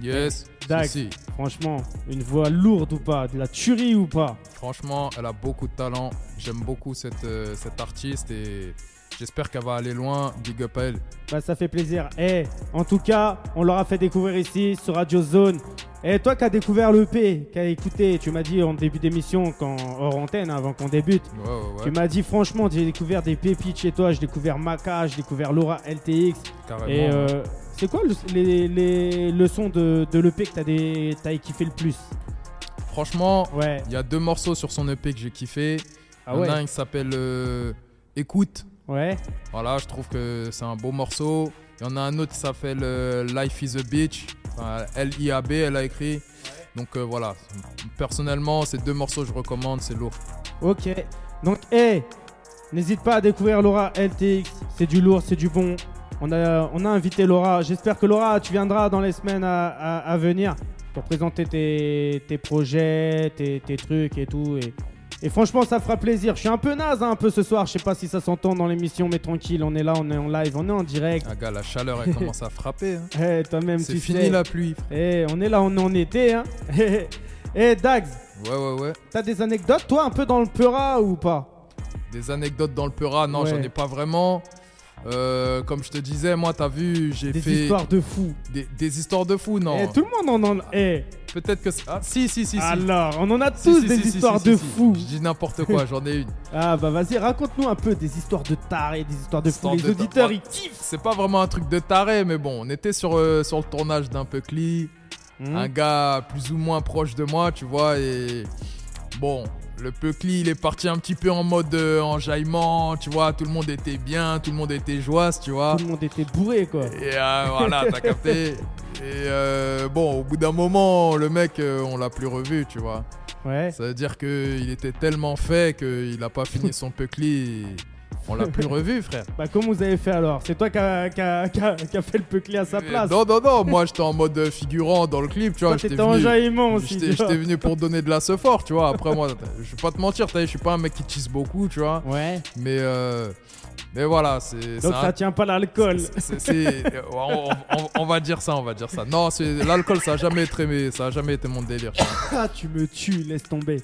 Yes, si, si. franchement, une voix lourde ou pas, de la tuerie ou pas? Franchement, elle a beaucoup de talent. J'aime beaucoup cette, euh, cette artiste et j'espère qu'elle va aller loin. Big up à elle. Bah ça fait plaisir. Et en tout cas, on leur a fait découvrir ici sur Radio Zone. Et toi qui as découvert l'EP, qui as écouté, tu m'as dit en début d'émission, quand hors antenne, avant qu'on débute, Ouais, ouais, ouais. tu m'as dit franchement, j'ai découvert des pépites chez toi, j'ai découvert Maca, j'ai découvert Laura LTX. Carrément. Et euh, c'est quoi le- les, les leçons de, de l'EP que t'as kiffé le plus? Franchement, Ouais. il y a deux morceaux sur son EP que j'ai kiffé. Ah Il y en ouais. a un qui s'appelle euh, Écoute. Ouais. Voilà, je trouve que c'est un beau morceau. Il y en a un autre qui s'appelle euh, Life is a Bitch. Enfin, L-I-A-B, elle a écrit. Donc euh, voilà, personnellement, ces deux morceaux, je recommande, c'est lourd. Ok. Donc, hey, n'hésite pas à découvrir Laura LTX. C'est du lourd, c'est du bon. On a, on a invité Laura. J'espère que Laura, tu viendras dans les semaines à, à- à venir pour présenter tes, tes projets, tes, tes trucs et tout. Et, et franchement, ça fera plaisir. Je suis un peu naze hein, un peu ce soir. Je sais pas si ça s'entend dans l'émission, mais tranquille. On est là, on est en live, on est en direct. Ah, gars, la chaleur, elle commence à frapper. hein. Eh, toi-même, C'est tu fini sais. la pluie. frère. Eh, on est là, on est en été. Hein. Eh, Dags, Ouais, ouais, ouais. t'as des anecdotes, toi, un peu dans le Peura ou pas? Des anecdotes dans le Peura, non, Ouais. j'en ai pas vraiment. Euh, comme je te disais, moi, t'as vu, j'ai Des fait histoires de fous. Des, des histoires de fous, non. Eh, tout le monde en a. Eh, Peut-être que. Ah, si, si, si. si. alors, on en a tous si, des si, histoires de fous. Je dis n'importe quoi, j'en ai une. Ah bah vas-y, raconte-nous un peu des histoires de tarés, des histoires de fous. Les de- auditeurs, ils kiffent. C'est pas vraiment un truc de taré, mais bon, on était sur, euh, sur le tournage d'un peu cli. Hmm. Un gars plus ou moins proche de moi, tu vois, et. Bon, le Peucli, il est parti un petit peu en mode euh, enjaillement, tu vois, tout le monde était bien, tout le monde était joyeuse, tu vois. Tout le monde était bourré, quoi. Et euh, voilà, t'as capté. Et euh, bon, au bout d'un moment, le mec, on l'a plus revu, tu vois. Ouais. Ça veut dire qu'il était tellement fait qu'il a pas fini son Peucli. et On l'a plus revu, frère. Bah comment vous avez fait alors? C'est toi qui a, qui a- qui a- qui a fait le peuclé à sa place. Non, non, non, moi j'étais en mode euh, figurant dans le clip, tu vois. J'étais en jaillement aussi. J'étais venu pour donner de la fort, tu vois. Après, moi, je vais pas te mentir, je suis pas un mec qui tisse beaucoup, tu vois. Ouais. Mais, euh, mais voilà, c'est. Donc ça tient pas l'alcool. on, on- on va dire ça, on va dire ça. Non, l'alcool, ça a jamais été, ça a jamais été mon délire. Ah, tu me tues, laisse tomber.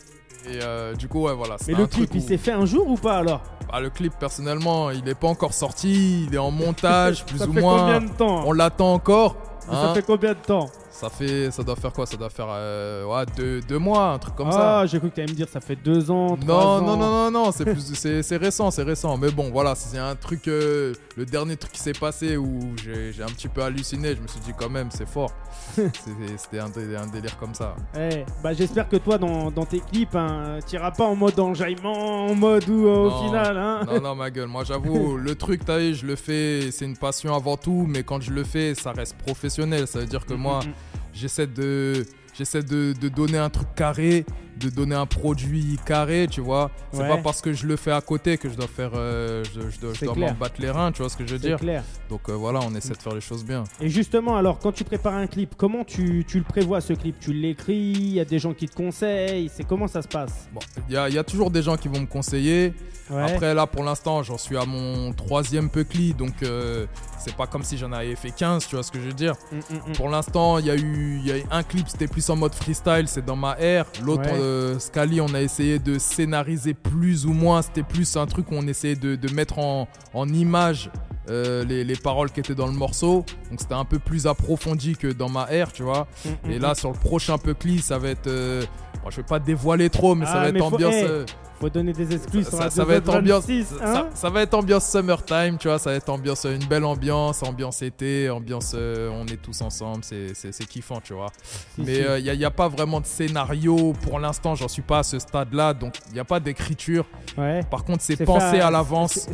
Et euh, du coup, ouais, voilà. Mais le clip, il s'est fait un jour ou pas alors? Bah, le clip, personnellement, il est pas encore sorti. Il est en montage, plus Ça ou fait moins. combien de temps On l'attend encore. Hein. Ça fait combien de temps? Ça fait, ça doit faire quoi? Ça doit faire euh, ouais, deux, deux mois, un truc comme ah, ça. j'ai cru que tu allais me dire ça fait deux ans, trois Non, ans. non, non, non, non, c'est plus, c'est, c'est récent, c'est récent. Mais bon, voilà, c'est un truc, euh, le dernier truc qui s'est passé où j'ai, j'ai un petit peu halluciné. Je me suis dit quand même, c'est fort. C'était un, dé- un délire comme ça. Eh, bah j'espère que toi dans, dans tes clips, hein, t'iras pas en mode enjaillement, en mode où euh, au final, hein. Non, non, ma gueule. Moi, j'avoue, le truc, t'as vu, je le fais, c'est une passion avant tout, mais quand je le fais, ça reste professionnel. Ça veut dire que moi, Mm, mm, j'essaie de. J'essaie de, donner un truc carré, de donner un produit carré, tu vois. C'est Ouais. pas parce que je le fais à côté que je dois faire, euh, je, je dois, dois m'en battre les reins, tu vois ce que je veux dire. clair. Donc euh, voilà, on essaie de faire les choses bien. Et justement, alors, quand tu prépares un clip, comment tu, tu le prévois ce clip? Tu l'écris Il y a des gens qui te conseillent C'est comment ça se passe? Bon, il y a, il y a toujours des gens qui vont me conseiller. Ouais. Après, là, pour l'instant, j'en suis à mon troisième Puckly, donc euh, c'est pas comme si j'en avais fait 15, tu vois ce que je veux dire. Mm, mm, mm. Pour l'instant, il y, a eu- y a eu un clip, c'était plus en mode freestyle, c'est dans ma air. L'autre, Ouais. Euh, Scali, on a essayé de scénariser plus ou moins. C'était plus un truc où on essayait de, de mettre en, en image euh, les, les paroles qui étaient dans le morceau. Donc c'était un peu plus approfondi que dans ma air, tu vois. Mm, mm, Et mm. là, sur le prochain Puckly, ça va être. euh, bon, je vais pas dévoiler trop, mais ça Ah, va être mais ambiance. eh, Faut donner des excuses sur ça, va être ambiance, 26, ça, hein ça va être ambiance summertime, tu vois, ça va être ambiance, une belle ambiance, ambiance été, ambiance, euh, on est tous ensemble, c'est, kiffant, tu vois. Si, Mais si. il n'y a, y a pas vraiment de scénario pour l'instant, j'en suis pas à ce stade-là, donc il n'y a pas d'écriture. Ouais. Par contre, c'est pensé à l'avance.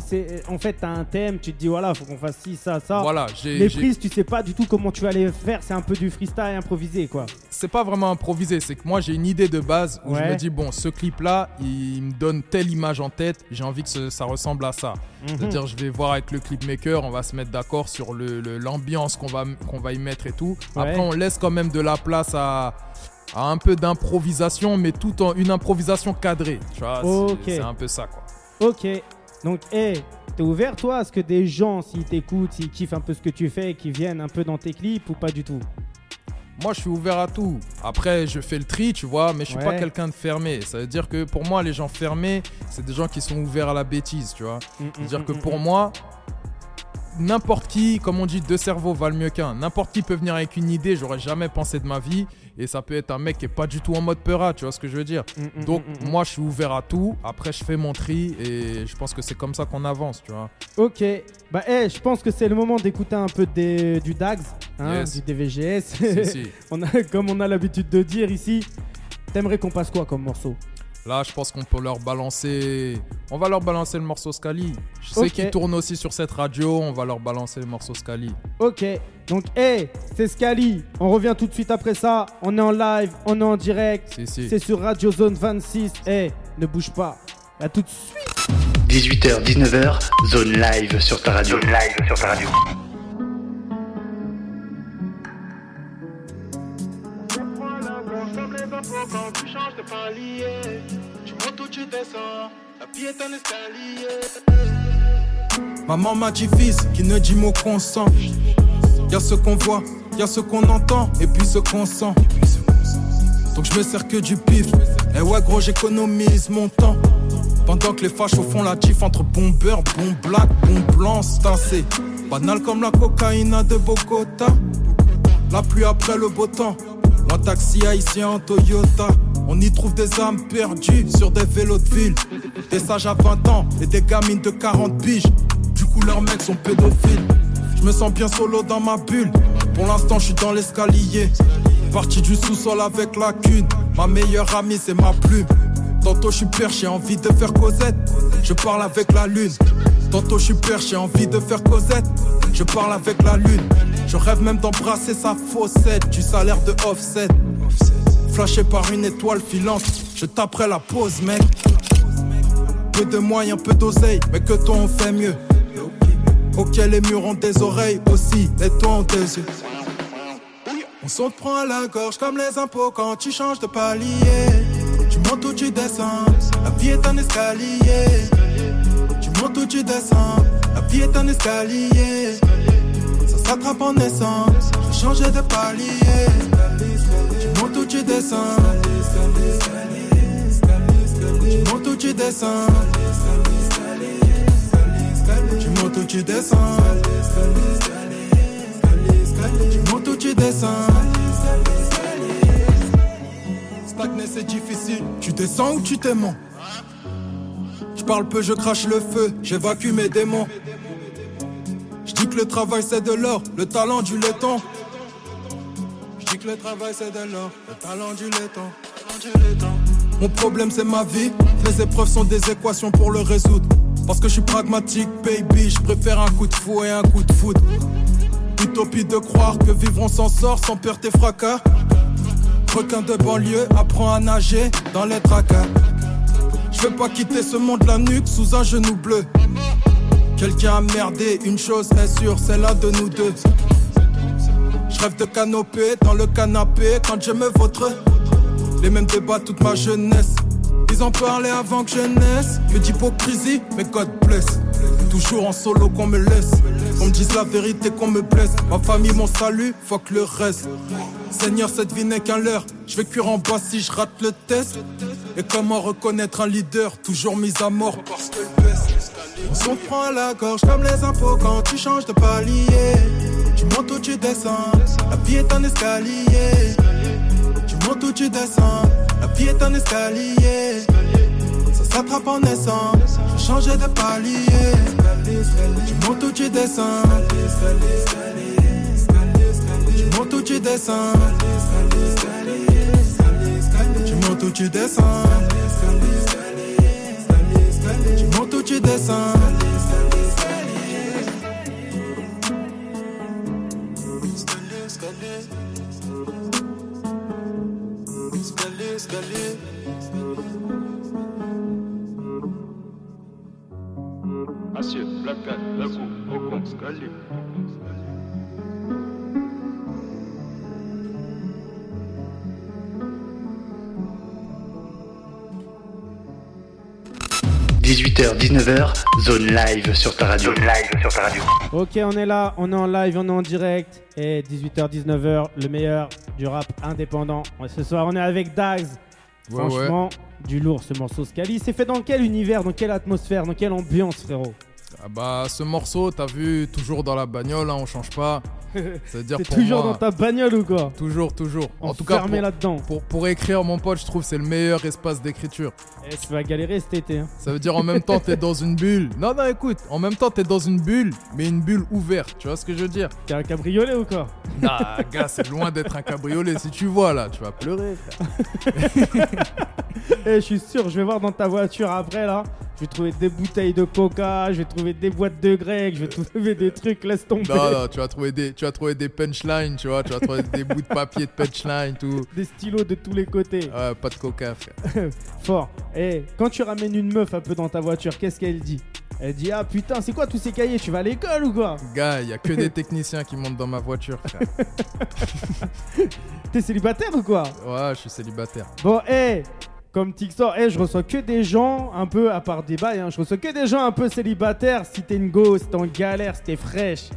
En fait, t'as un thème, tu te dis voilà, faut qu'on fasse ci, ça, ça. Voilà, Les prises, tu sais pas du tout comment tu vas les faire, c'est un peu du freestyle improvisé quoi. c'est pas vraiment improvisé, c'est que moi j'ai une idée de base où je me dis bon, ce clip-là, il me donne telle image en tête, j'ai envie que ce- ça ressemble à ça. Mhm. C'est-à-dire, je vais voir avec le clipmaker, on va se mettre d'accord sur le- le- l'ambiance qu'on va, qu'on va y mettre et tout. Après, on laisse quand même de la place à, à un peu d'improvisation, mais tout en une improvisation cadrée. Tu vois, c'est- un peu ça, quoi. Ok. Donc, hé, t'es ouvert toi à ce que des gens, s'ils t'écoutent, s'ils kiffent un peu ce que tu fais, qu'ils viennent un peu dans tes clips ou pas du tout? Moi, je suis ouvert à tout. Après, je fais le tri, tu vois, mais je suis Ouais. pas quelqu'un de fermé. Ça veut dire que pour moi, les gens fermés, c'est des gens qui sont ouverts à la bêtise, tu vois. C'est-à-dire que pour moi, n'importe qui, comme on dit, deux cerveaux valent mieux qu'un. N'importe qui peut venir avec une idée, j'aurais jamais pensé de ma vie. Et ça peut être un mec qui est pas du tout en mode peura, tu vois ce que je veux dire. Mm, Donc, moi, je suis ouvert à tout. Après, je fais mon tri et je pense que c'est comme ça qu'on avance, tu vois. Ok. Bah, hé, je pense que c'est le moment d'écouter un peu des- du DAGS, hein, Yes. du DVGS. Si, si. on a, comme on a l'habitude de dire ici, t'aimerais qu'on passe quoi comme morceau? Là, je pense qu'on peut leur balancer. On va leur balancer le morceau Scali. Je sais Ok. qu'il tourne aussi sur cette radio. On va leur balancer le morceau Scali. Ok, donc hé, c'est Scali. On revient tout de suite après ça. On est en live, on est en direct. Si, si. C'est sur Radio Zone 26. Hé, ne bouge pas. À tout de suite. 18h, 19h, zone live sur ta radio. Zone live sur ta radio. Tu changes de palier, tu montes ou tu descends, la vie est un escalier. Maman m'a dit fils qui ne dit mot consent. Y'a ce qu'on voit, y'a ce qu'on entend, et puis ce qu'on sent. Donc je me sers que du pif. Et ouais gros j'économise mon temps. Pendant que les fachos font la tif entre bon beurre, bon black, bon blanc, c'est banal comme la cocaïne de Bogota. La pluie après le beau temps. En taxi haïtien en Toyota. On y trouve des âmes perdues sur des vélos de ville. Des sages à 20 ans et des gamines de 40 piges. Du coup, leurs mecs sont pédophiles. Je me sens bien solo dans ma bulle. Pour l'instant, je suis dans l'escalier. Parti du sous-sol avec la cune. Ma meilleure amie, c'est ma plume. Tantôt, je suis perche, j'ai envie de faire Cosette. Je parle avec la lune. Tantôt, je j'ai envie de faire Cosette. Je parle avec la lune. Je rêve même d'embrasser sa faussette. Du salaire de offset. Flashé par une étoile filante. Je taperai la pause, mec. Peu de moyens, peu d'oseille. Mais que toi, on fait mieux. Ok, les murs ont des oreilles aussi. Les toits ont des yeux. On s'en prend à la gorge comme les impôts quand tu changes de palier. Tu montes ou tu descends, la vie est un escalier. Tu montes ou tu descends, la vie est un escalier. Ça s'attrape en naissant, je changer de palier. Tu montes ou tu descends, tu montes ou tu descends. Tu montes ou tu descends. Tu montes ou tu descends. Stagner c'est difficile, tu descends ou tu t'aimes parle peu, je crache le feu, j'évacue mes démons. Je dis que le travail c'est de l'or, le talent du laiton. Je dis que le travail c'est de l'or, le talent du laiton. Mon problème c'est ma vie, les épreuves sont des équations pour le résoudre. Parce que je suis pragmatique, baby, je préfère un coup de fou et un coup de foudre. Utopie de croire que vivre on s'en sort sans peur tes fracas. Requin de banlieue, apprends à nager dans les tracas. Je veux pas quitter ce monde la nuque sous un genou bleu. Quelqu'un a merdé, une chose est sûre, c'est l'un de nous deux. Je rêve de canopée dans le canapé quand je me vautre. Les mêmes débats toute ma jeunesse. Ils en parlaient avant que je naisse. Que d'hypocrisie, mais God bless. Toujours en solo qu'on me laisse. Qu'on me dise la vérité, qu'on me blesse. Ma famille, mon salut, fuck le reste. Seigneur, cette vie n'est qu'un leurre. Je vais cuire en bas si je rate le test. Et comment reconnaître un leader toujours mis à mort parce que On s'en prend à la gorge comme les impôts quand tu changes de palier. Tu montes ou tu descends, la vie est un escalier. Tu montes ou tu descends, la vie est un escalier. Ça s'attrape en naissant, je changer de palier. Tu montes ou tu descends, tu montes ou tu descends, montes ou tu descends, tu montes ou tu descends. Assiette, placade, lago, ocon, escalier. – 18h, 19h, zone live sur ta radio. Zone live sur ta radio. Ok, on est là, on est en live, on est en direct. Et 18h, 19h, le meilleur du rap indépendant. Ouais, Ce soir, on est avec Dags. Ouais, Franchement, du lourd ce morceau. Scali, c'est fait dans quel univers, dans quelle atmosphère, dans quelle ambiance, frérot? Ah bah, ce morceau, t'as vu, toujours dans la bagnole, hein, on change pas. C'est-à-dire pour toujours moi, dans ta bagnole ou quoi Toujours, toujours. En tout cas, pour, là-dedans. pour, pour écrire, mon pote, je trouve que c'est le meilleur espace d'écriture. Eh, tu vas galérer cet été. Hein. Ça veut dire en même temps, t'es dans une bulle. Non, non, écoute, en même temps, t'es dans une bulle, mais une bulle ouverte. Tu vois ce que je veux dire? T'es un cabriolet ou quoi? Non, gars, c'est loin d'être un cabriolet. Si tu vois là, tu vas pleurer, frère. Eh, je suis sûr, je vais voir dans ta voiture après là. Je vais trouver des bouteilles de coca, je vais trouver des boîtes de grec, je vais trouver des trucs, laisse tomber. Non, non, tu vas trouver des, tu vas trouver des punchlines, tu vois. Tu vas trouver des bouts de papier de punchline, tout. Des stylos de tous les côtés. Ouais, pas de coca, frère. Fort. Et quand tu ramènes une meuf un peu dans ta voiture, qu'est-ce qu'elle dit? Elle dit Ah putain, c'est quoi tous ces cahiers? Tu vas à l'école ou quoi? Gars, y a que des techniciens qui montent dans ma voiture, frère. T'es célibataire ou quoi? Ouais, je suis célibataire. Bon, hé comme Tixor, eh, je reçois que des gens un peu, à part des bails, hein, je reçois que des gens un peu célibataires. Si t'es une go, si t'es en galère, si t'es fraîche.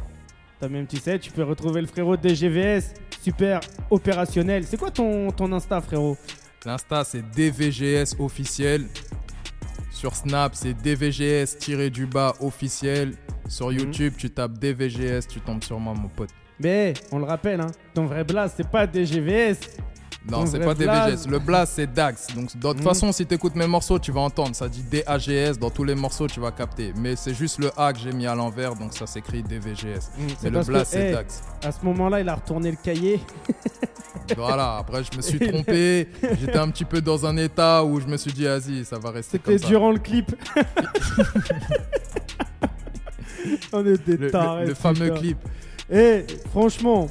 Toi-même, tu sais, tu peux retrouver le frérot de GVS, super opérationnel. C'est quoi ton, ton Insta, frérot? L'Insta, c'est DVGS officiel. Sur Snap, c'est DVGS-du-bas officiel. Sur Mhm. YouTube, tu tapes DVGS, tu tombes sur moi, mon pote. Mais, on le rappelle, hein, ton vrai blast, c'est pas des GVS. Non, c'est pas. DVGS. Le blast, c'est Dax. Donc, de toute Mhm. façon, si t'écoutes mes morceaux, tu vas entendre. Ça dit DAGS. Dans tous les morceaux, tu vas capter. Mais c'est juste le A que j'ai mis à l'envers. Donc, ça s'écrit DVGS. Mm, c'est Mais le blast, c'est Dax. À ce moment-là, il a retourné le cahier. Voilà. Après, je me suis trompé. J'étais un petit peu dans un état où je me suis dit, vas-y, ça va rester comme C'était ça. durant le clip. on est des Le, tarés, le fameux clip. Eh, franchement,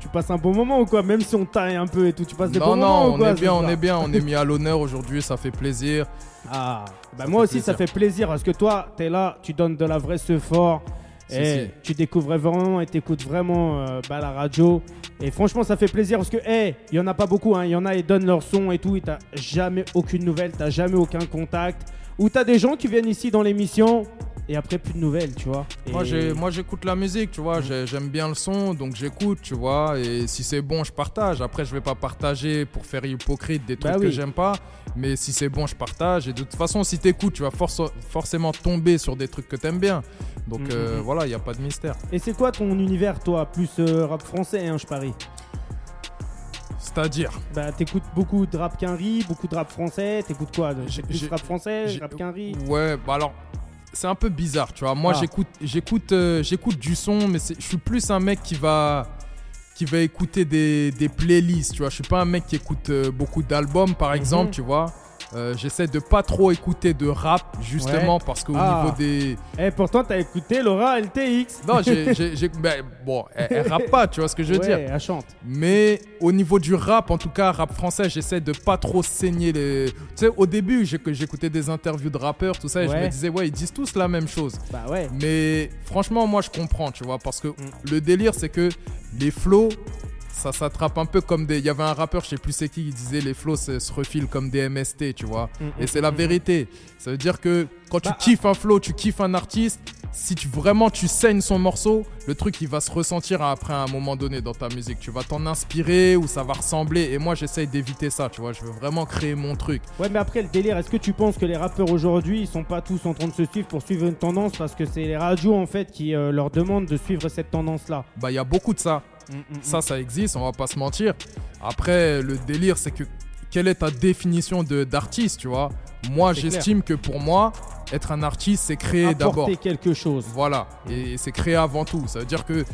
tu passes un bon moment ou quoi Même si on taille un peu et tout, tu passes des Non, bons moments non, ou on quoi est bien, on est bien. On est mis à l'honneur aujourd'hui. Ça fait plaisir. Ah, bah Ça moi aussi, ça fait plaisir parce que toi, t'es là, tu donnes de la vraie ce fort. Et si. tu découvres vraiment et t'écoutes vraiment euh, bah, la radio. Et franchement, ça fait plaisir parce que, hey, il y en a pas beaucoup. hein. Il y en a, ils donnent leur son et tout. Et t'as jamais aucune nouvelle, t'as jamais aucun contact. Ou t'as des gens qui viennent ici dans l'émission et après plus de nouvelles, tu vois. Moi, Et- j'ai- moi, j'écoute la musique, tu vois. j'ai- J'aime bien le son, donc j'écoute, tu vois. Et si c'est bon, je partage. Après, je vais pas partager pour faire hypocrite des trucs Bah que oui. j'aime pas. Mais si c'est bon, je partage. Et de toute façon, si t'écoutes, tu vas forcément tomber sur des trucs que t'aimes bien. Donc Mhm. euh, voilà, il y a pas de mystère. Et c'est quoi ton univers, toi Plus euh, rap français, hein, je parie? C'est-à-dire? Bah, t'écoutes beaucoup de rap qu'un riz, beaucoup de rap français. T'écoutes quoi? J'ai- rap français, rap qu'un riz? Ouais, bah alors, c'est un peu bizarre, tu vois. Moi, Ah. j'écoute, j'écoute, euh, j'écoute du son, mais je suis plus un mec qui va, qui va écouter des, des playlists, tu vois. Je suis pas un mec qui écoute euh, beaucoup d'albums, par exemple, Mhm. tu vois. Euh, J'essaie de pas trop écouter de rap, justement, Ouais. parce qu'au Ah. niveau des. Eh, pourtant, t'as écouté Laura LTX. Non, j'ai, ben, bon, elle, elle rappe pas, tu vois ce que je veux ouais, dire. elle chante. Mais au niveau du rap, en tout cas rap français, j'essaie de pas trop saigner les. Tu sais, au début, j'écoutais des interviews de rappeurs, tout ça, et je me disais, ouais, ils disent tous la même chose. Bah ouais. Mais franchement, moi, je comprends, tu vois, parce que Mm. le délire, c'est que les flows, ça s'attrape un peu comme des. Il y avait un rappeur, je sais plus c'est qui, qui disait les flows se, refilent comme des MST, tu vois. Mm, Et mm, c'est la mm, vérité. Ça veut dire que quand Bah, tu kiffes un flow, tu kiffes un artiste, si tu vraiment tu saignes son morceau, le truc il va se ressentir après un moment donné dans ta musique. Tu vas t'en inspirer ou ça va ressembler. Et moi j'essaye d'éviter ça, tu vois. Je veux vraiment créer mon truc. Ouais, mais après le délire, est-ce que tu penses que les rappeurs aujourd'hui, ils sont pas tous en train de se suivre pour suivre une tendance? Parce que c'est les radios en fait qui euh, leur demandent de suivre cette tendance-là Bah il y a beaucoup de ça. Ça, ça existe, on va pas se mentir. Après, le délire, c'est que quelle est ta définition de d'artiste, tu vois? Moi, j'estime que pour moi, être un artiste, c'est créer Apporter d'abord. quelque chose. Voilà, et c'est créer avant tout. Ça veut dire que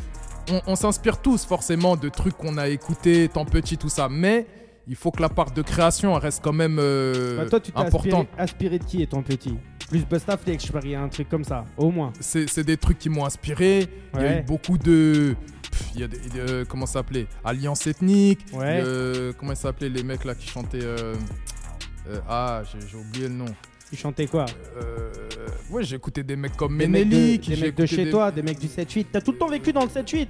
on, on s'inspire tous forcément de trucs qu'on a écoutés tant petit, tout ça. Mais il faut que la part de création reste quand même euh, Bah, toi, tu t'es aspiré, importante. aspiré de qui étant petit? Plus Bustaflex, je parie, un truc comme ça, au moins. C'est des trucs qui m'ont inspiré. Il y a eu beaucoup de. Il y a des. de- comment ça s'appelait? Alliance ethnique. Ouais. Euh, comment ça s'appelait les mecs là qui chantaient. euh, euh, ah, j'ai oublié le nom. Tu chantais quoi? Euh, ouais, j'ai écouté des mecs comme Des mecs de, Menelik. des mecs de chez des- toi, des mecs du 7-8. T'as tout le temps vécu dans le 7-8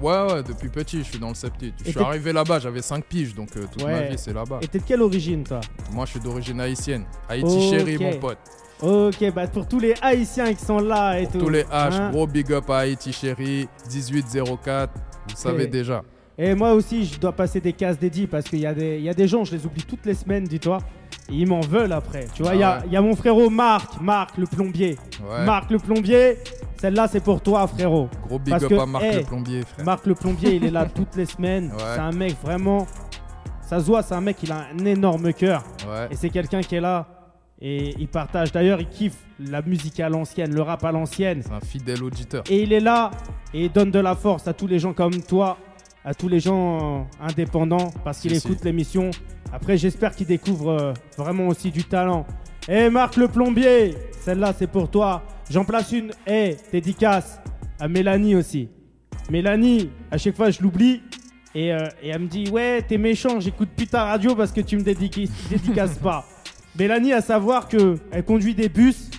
Ouais, ouais, depuis petit, je suis dans le septit. Je Et suis arrivé là-bas, j'avais 5 piges, donc euh, toute ma vie, c'est là-bas. Et t'es de quelle origine, toi? Moi, je suis d'origine haïtienne. Haïti chéri, Ok. mon pote. Ok, bah pour tous les Haïtiens qui sont là et tout. Tous les H, hein. gros big up à Haïti chéri, 1804, vous savez déjà. Et moi aussi, je dois passer des cases dédiées parce qu'il y, a des- y a des gens, je les oublie toutes les semaines, dis-toi. Ils m'en veulent après. Tu vois, Ah il y, a, ouais. y a mon frérot Marc, Marc le plombier. Ouais. Marc le plombier, celle-là c'est pour toi, frérot. Gros big Parce up que, à Marc hey, le plombier, frère. Marc le plombier, il est là toutes les semaines. Ouais. C'est un mec vraiment. Ça se voit, c'est un mec, il a un énorme cœur. Et c'est quelqu'un qui est là. Et il partage. D'ailleurs, il kiffe la musique à l'ancienne, le rap à l'ancienne. C'est un fidèle auditeur. Et il est là et il donne de la force à tous les gens comme toi, à tous les gens indépendants, parce qu'il Si, si. écoute l'émission. Après, j'espère qu'il découvre euh, vraiment aussi du talent. Et Marc le plombier, celle-là c'est pour toi. J'en place une, et dédicace à Mélanie aussi. Mélanie, à chaque fois je l'oublie. Et, euh, et elle me dit Ouais, t'es méchant, j'écoute plus ta radio parce que tu me dédicaces, dédicaces pas. Mélanie, à savoir que elle conduit des bus.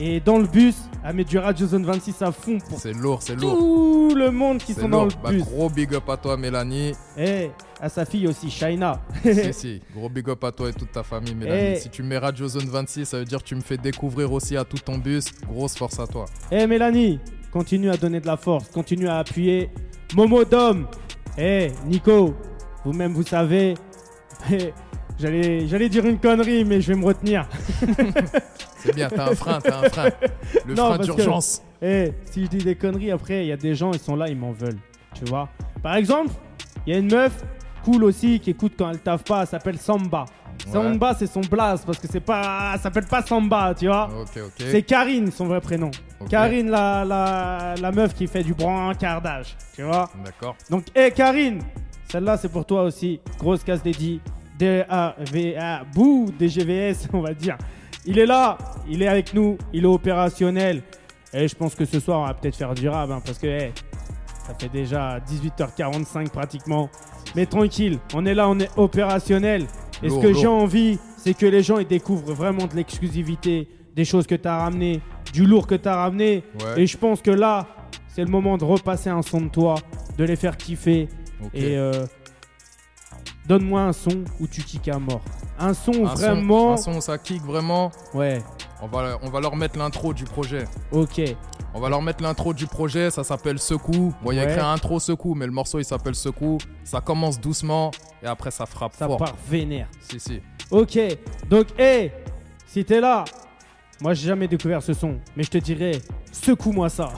Et dans le bus, elle met du Radio Zone 26 à fond pour C'est lourd, c'est lourd. tout le monde qui C'est sont dans lourd. le Bah, bus. gros big up à toi, Mélanie. Et à sa fille aussi, Shaina. si, si. Gros big up à toi et toute ta famille, Mélanie. Eh. Si tu mets Radio Zone 26, ça veut dire que tu me fais découvrir aussi à tout ton bus. Grosse force à toi. Eh Mélanie, continue à donner de la force, continue à appuyer. Momo Dom. Eh Nico, vous-même vous savez. Eh, J'allais, j'allais dire une connerie, mais je vais me retenir. C'est bien, t'as un frein, t'as un frein. Le Non, frein parce que- d'urgence. Eh, si je dis des conneries, après, il y a des gens, ils sont là, ils m'en veulent. Tu vois Par exemple, il y a une meuf, cool aussi, qui écoute quand elle taffe pas, elle s'appelle Samba. Samba, c'est son blaze, parce que c'est pas. Elle s'appelle pas Samba, tu vois Ok, ok. C'est Karine, son vrai prénom. Karine, la, la, la meuf qui fait du brancardage, tu vois D'accord. Donc, hé Karine, celle-là c'est pour toi aussi. Grosse casse dédiée. D-A-V-A, bouh, DGVS, on va dire. Il est là, il est avec nous, il est opérationnel. Et je pense que ce soir, on va peut-être faire du rap, hein, parce que ça fait déjà 18h45 pratiquement. Mais tranquille, on est là, on est opérationnel. Et ce que j'ai envie, c'est que les gens ils découvrent vraiment de l'exclusivité, des choses que tu as ramenées, du lourd que tu as ramené. Ouais. Et je pense que là, c'est le moment de repasser un son de toi, de les faire kiffer. Et euh, donne-moi un son où tu kicks à mort. Un son Un son- vraiment. un son, ça kick vraiment. Ouais, On va, on va leur mettre l'intro du projet. ok. On va leur mettre l'intro du projet, ça s'appelle Secoue. Bon, il y a écrit intro Secoue, mais le morceau il s'appelle Secoue. Ça commence doucement et après ça frappe Ça fort. part vénère. Si, si. Ok, donc, hé, si t'es là, moi j'ai jamais découvert ce son, mais je te dirais, Secoue-moi ça.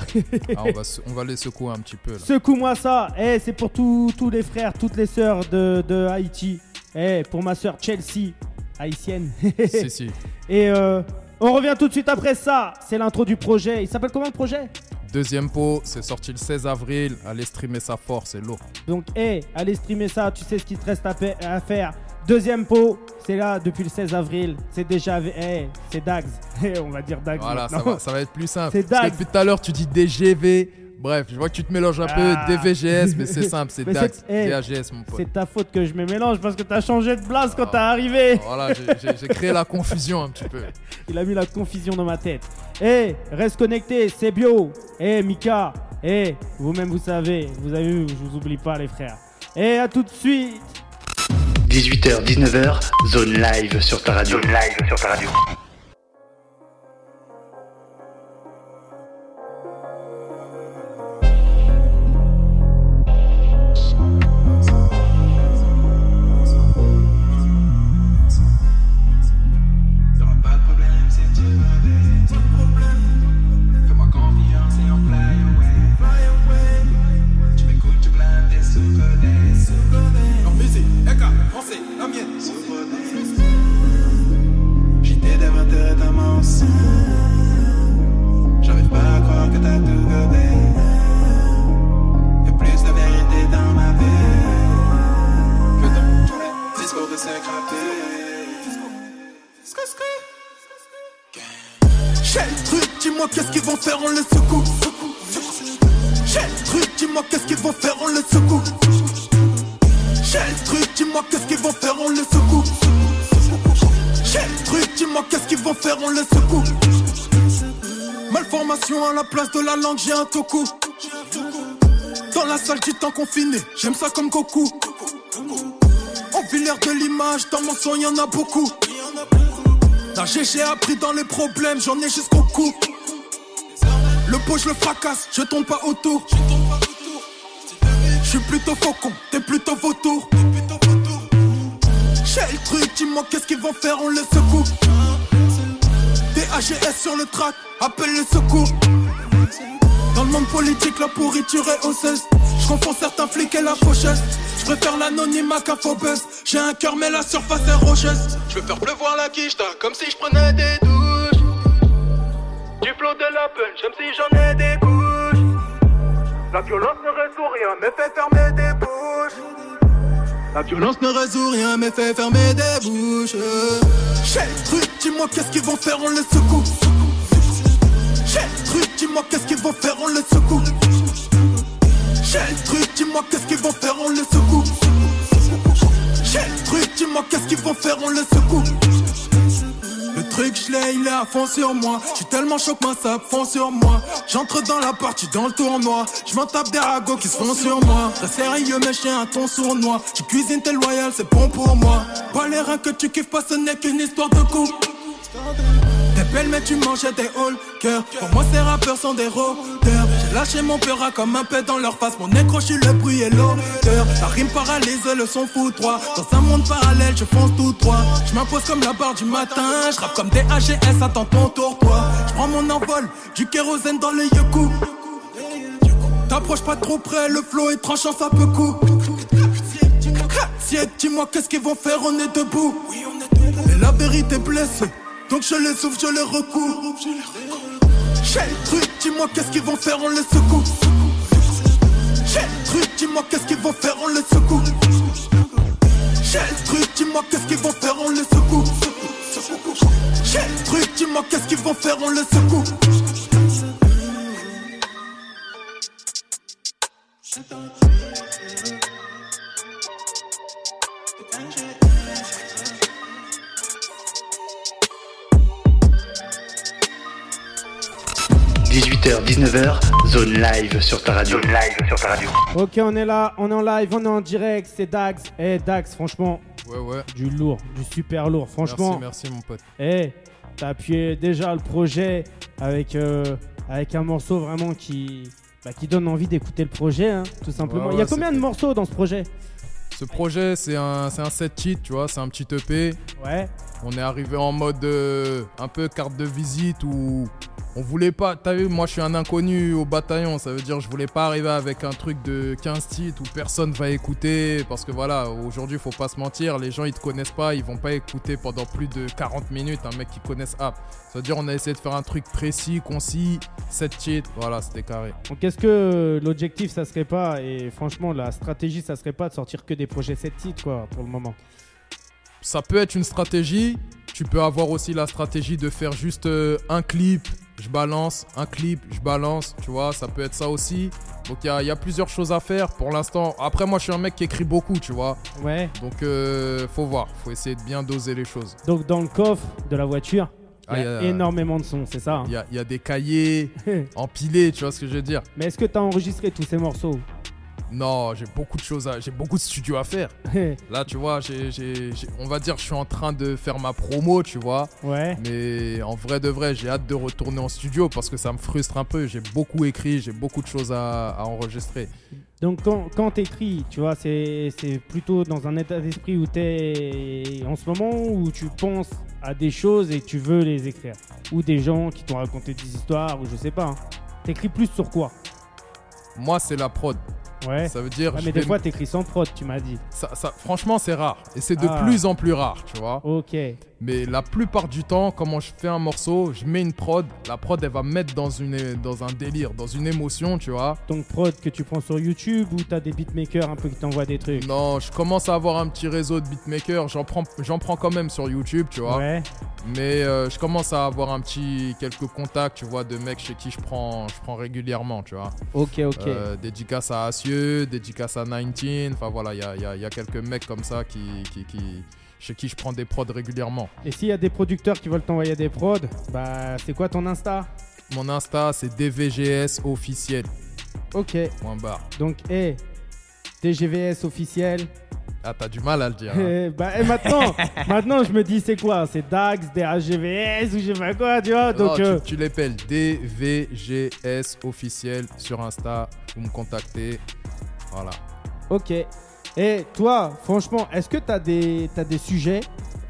Ah, on, va, se- on va les secouer un petit peu. Secoue-moi ça. Eh, c'est pour tous tous les frères, toutes les sœurs de, de Haïti. Eh, pour ma sœur Chelsea, haïtienne. si, si. Et euh, on revient tout de suite après ça. C'est l'intro du projet. Il s'appelle comment le projet? Deuxième pot, c'est sorti le 16 avril. Allez streamer ça fort, c'est lourd. Donc, eh, allez streamer ça. Tu sais ce qu'il te reste à faire. Deuxième pot, c'est là depuis le 16 avril. C'est déjà. Eh, c'est Dags. Eh, on va dire Dags. Voilà, ça va, ça va être plus simple. C'est Parce que Dax. depuis tout à l'heure, tu dis DGV. Bref, je vois que tu te mélanges un peu. Ah. DVGS, mais c'est simple, c'est DAX. c'est- eh, DAGS, mon pote. C'est ta faute que je me mélange parce que t'as changé de place quand Ah. t'es arrivé. Voilà, j'ai- j'ai j'ai créé la confusion un petit peu. Il a mis la confusion dans ma tête. Eh, reste connecté, c'est bio. Eh, Mika. Eh, vous-même vous savez. Vous avez vu, je vous oublie pas, les frères. Eh, à tout de suite. 18h, 19h, zone live sur ta radio. Zone live sur ta radio. J'ai un toku. Dans la salle du temps confiné, j'aime ça comme Goku. Vit l'air de l'image, dans mon son y'en a beaucoup. La GG a pris dans les problèmes, j'en ai jusqu'au cou. Le pot, je le fracasse, je tombe pas autour. Je suis plutôt faucon, t'es plutôt vautour. J'ai le truc, dis-moi qu'est-ce qu'ils vont faire, on les secoue. DAGS sur le track, appelle les secours. Dans le monde politique, la pourriture est osseuse. Je confonds certains flics et la faucheuse. Je préfère l'anonymat qu'un faux buzz. J'ai un cœur, mais la surface est rocheuse. Je veux faire pleuvoir la quiche, comme si je prenais des douches. Du flot de la punch, comme si j'en ai des couches. La violence ne résout rien, mais fait fermer des bouches. La violence ne résout rien, mais fait fermer des bouches. J'ai le truc, dis-moi qu'est-ce qu'ils vont faire, on les secoue. Truc, dis-moi qu'est-ce qu'ils vont faire, on les secoue. J'ai le truc, dis-moi qu'est-ce qu'ils vont faire, on les secoue. J'ai le truc, dis-moi qu'est-ce qu'ils vont faire, on les secoue. Le truc, je l'ai, il est à fond sur moi. Je suis tellement que ma sape fond sur moi. J'entre dans la partie, dans le tournoi. Je m'en tape des ragots qui se font sur moi. Très sérieux, mais j'ai un ton sournois. Tu cuisines, t'es loyal, c'est bon pour moi. Pas les reins que tu kiffes pas, ce n'est qu'une histoire de coups. Mais tu mangeais des cœur. Pour moi ces rappeurs sont des rôdeurs. J'ai lâché mon peur comme un pet dans leur face. Mon suis le bruit et l'odeur. La rime paralyse le son foutroie Dans un monde parallèle je fonce tout droit. Je m'impose comme la barre du matin. Je rappe comme des AGS attends ton tour toi. Je prends mon envol du kérosène dans les yoku T'approches pas trop près le flow est tranchant ça peut coup Siège, dis-moi qu'est-ce qu'ils vont faire? On est debout. Et la vérité blesse donc je les souffle, je les recours. J'ai le truc, dis-moi qu'est-ce qu'ils vont faire, on les secoue. J'ai le truc, dis-moi qu'est-ce qu'ils vont faire, on les secoue. J'ai le truc, dis-moi qu'est-ce qu'ils vont faire, on les secoue. J'ai le truc, dis-moi qu'est-ce qu'ils vont faire, on les secoue. H 19h, zone live sur ta radio. Zone live sur ta radio. Ok, on est là, on est en live, on est en direct, c'est Dax. Eh, Dax, franchement, Ouais, ouais. du lourd, du super lourd. Franchement, Merci, merci, mon pote. eh, t'as appuyé déjà le projet avec, euh, avec un morceau vraiment qui, bah, qui donne envie d'écouter le projet, hein, tout simplement. Ouais, Il y a ouais, combien de morceaux dans ce projet? Ce projet, c'est un, c'est un set cheat, tu vois, c'est un petit EP. Ouais. On est arrivé en mode euh, un peu carte de visite où on voulait pas. T'as vu, moi je suis un inconnu au bataillon. Ça veut dire je voulais pas arriver avec un truc de 15 titres où personne va écouter. Parce que voilà, aujourd'hui, faut pas se mentir. Les gens ils te connaissent pas. Ils vont pas écouter pendant plus de 40 minutes un mec qui connaisse App. Ça veut dire on a essayé de faire un truc précis, concis, 7 titres. Voilà, c'était carré. Donc est-ce que l'objectif ça serait pas et franchement la stratégie ça serait pas de sortir que des projets 7 titres quoi pour le moment? Ça peut être une stratégie. Tu peux avoir aussi la stratégie de faire juste euh, un clip, je balance, un clip, je balance, tu vois, ça peut être ça aussi. Donc il y a, il y a plusieurs choses à faire pour l'instant. Après, moi je suis un mec qui écrit beaucoup, tu vois. Ouais. Donc euh, faut voir, faut essayer de bien doser les choses. Donc dans le coffre de la voiture, il y a Ah, y a- énormément de sons, c'est ça hein Il y a, il y a des cahiers empilés, tu vois ce que je veux dire. Mais est-ce que tu as enregistré tous ces morceaux? Non, j'ai beaucoup de choses à, j'ai beaucoup de studios à faire. Là, tu vois, j'ai, j'ai- j'ai- on va dire, je suis en train de faire ma promo, tu vois. Ouais. Mais en vrai de vrai, j'ai hâte de retourner en studio parce que ça me frustre un peu. J'ai beaucoup écrit, j'ai beaucoup de choses à, à enregistrer. Donc quand, quand tu écris, tu vois, c'est c'est plutôt dans un état d'esprit où tu es en ce moment où tu penses à des choses et tu veux les écrire? Ou des gens qui t'ont raconté des histoires, ou je sais pas. Hein. T'écris plus sur quoi? Moi, c'est la prod. Ouais. Ça veut dire. Ouais, mais vais des fois t'écris sans prod, tu m'as dit. Ça, ça- franchement, c'est rare. Et c'est de Ah. plus en plus rare, tu vois. Ok. Mais la plupart du temps, comment je fais un morceau, je mets une prod. La prod, elle va me mettre dans, une, dans un délire, dans une émotion, tu vois. Donc prod que tu prends sur YouTube ou t'as des beatmakers un peu qui t'envoient des trucs? Non, je commence à avoir un petit réseau de beatmakers. J'en prends, j'en prends quand même sur YouTube, tu vois. Ouais. Mais euh, je commence à avoir un petit quelques contacts, tu vois, de mecs chez qui je prends, je prends régulièrement, tu vois. Ok, ok. Euh, dédicace à Assieux, dédicace à 19. Enfin voilà, il y a, il y a- il y a quelques mecs comme ça qui, qui, qui- chez qui je prends des prods régulièrement. Et s'il y a des producteurs qui veulent t'envoyer des prods, bah c'est quoi ton Insta? Mon Insta, c'est DVGS officiel. Ok. Point barre. Donc, hé, TGVS officiel. Ah, t'as du mal à le dire. hein. Eh, bah, et maintenant, maintenant, je me dis, c'est quoi? C'est DAX, DHGVS ou je sais pas quoi, tu vois? Donc, Non, euh, tu, tu l'appelles DVGS officiel sur Insta. Vous me contactez. Voilà. ok. Et toi, franchement, est-ce que tu as des, t'as des sujets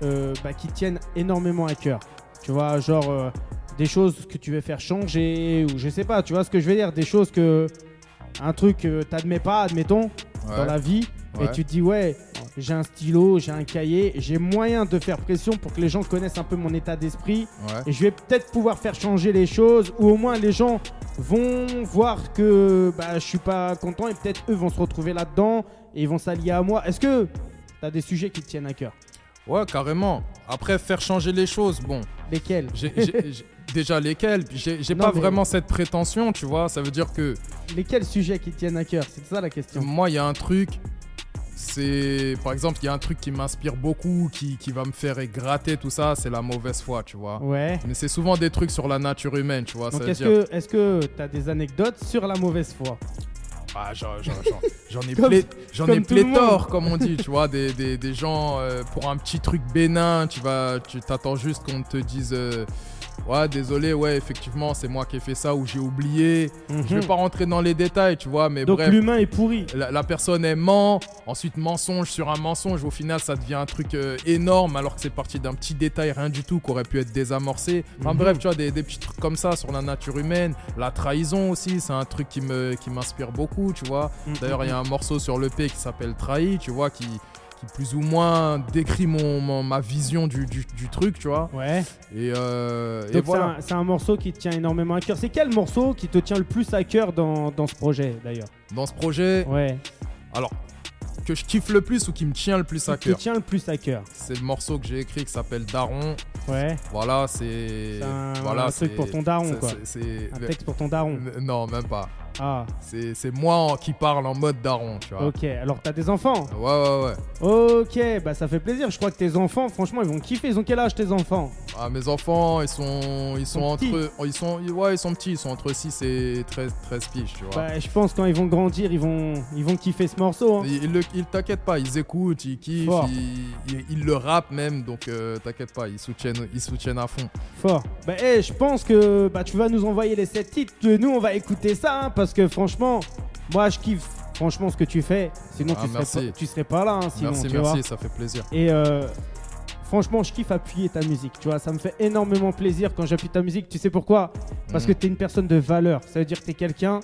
euh, bah, qui tiennent énormément à cœur? Tu vois, genre euh, des choses que tu veux faire changer ou je sais pas, tu vois ce que je veux dire? Des choses que. Un truc que t'admets pas, admettons, dans la vie, et tu te dis, ouais, j'ai un stylo, j'ai un cahier, j'ai moyen de faire pression pour que les gens connaissent un peu mon état d'esprit. Ouais. Et je vais peut-être pouvoir faire changer les choses, ou au moins les gens vont voir que bah, je suis pas content et peut-être eux vont se retrouver là-dedans et ils vont s'allier à moi. Est-ce que tu as des sujets qui te tiennent à cœur Ouais, carrément. Après, faire changer les choses, bon. Lesquels J'ai- j'ai- j'ai- Déjà lesquels J'ai Non, pas mais- vraiment cette prétention, tu vois. Ça veut dire que Lesquels sujets qui te tiennent à cœur C'est ça la question. moi, il y a un truc. C'est. Par exemple, il y a un truc qui m'inspire beaucoup, qui, qui va me faire gratter tout ça, c'est la mauvaise foi, tu vois. Ouais. Mais c'est souvent des trucs sur la nature humaine, tu vois. Donc ça veut est-ce dire. que est-ce que tu as des anecdotes sur la mauvaise foi Ah, j'en j'en- ai, Comme- plé- j'en ai pléthore, comme on dit, tu vois, des, des, des gens euh, pour un petit truc bénin, tu vas, tu t'attends juste qu'on te dise, euh, ouais, désolé, ouais, effectivement, c'est moi qui ai fait ça ou j'ai oublié. Je vais Mhm. pas rentrer dans les détails, tu vois, mais Donc bref. l'humain est pourri. La, la personne elle ment, ensuite mensonge sur un mensonge, au final ça devient un truc euh, énorme alors que c'est parti d'un petit détail, rien du tout, qui aurait pu être désamorcé. Enfin Mhm. bref, tu vois, des, des petits trucs comme ça sur la nature humaine. La trahison aussi, c'est un truc qui me qui m'inspire beaucoup, tu vois. Mhm. D'ailleurs, il y a un morceau sur l'EP qui s'appelle Trahi, tu vois, qui, qui plus ou moins décrit mon, mon- ma vision du, du, du truc, tu vois. Ouais. Et, euh, et Donc c'est voilà. un, c'est un morceau qui te tient énormément à cœur. C'est quel morceau qui te tient le plus à cœur dans, dans ce projet d'ailleurs? Dans ce projet, Ouais. alors, que je kiffe le plus ou qui me tient le plus à Qui cœur, tient le plus à cœur c'est le morceau que j'ai écrit qui s'appelle Daron. Ouais. Voilà, c'est. Un, voilà, un truc pour ton daron quoi. c'est- Un texte pour ton daron. Non, même pas. Ah, C'est c'est moi en- qui parle en mode daron, tu vois. ok. Alors t'as des enfants Ouais, ouais, ouais. Ok, bah ça fait plaisir. Je crois que tes enfants, franchement, ils vont kiffer. Ils ont quel âge tes enfants? Ah, mes enfants, ils sont, ils sont, sont entre, ils sont, ouais, ils sont petits, ils sont entre 6 et 13, 13 piges, tu vois. Bah, je pense quand ils vont grandir, ils vont, ils vont kiffer ce morceau. hein. Ils, ils le- ils t'inquiètent pas, ils écoutent, ils kiffent, Fort. ils, ils- ils le rappent même, donc euh, t'inquiète pas, ils soutiennent, ils soutiennent à fond. Fort. Bah, eh, je pense que bah, tu vas nous envoyer les 7 titres. Que Nous, on va écouter ça hein, parce que franchement, moi, je kiffe franchement ce que tu fais. Sinon, Ah, tu, serais merci. pas, tu serais pas là. hein, sinon, merci, tu merci, vois. ça fait plaisir. Et euh, franchement, je kiffe appuyer ta musique. Tu vois, ça me fait énormément plaisir quand j'appuie ta musique. Tu sais pourquoi? Parce Mhm. que tu es une personne de valeur. Ça veut dire que tu es quelqu'un.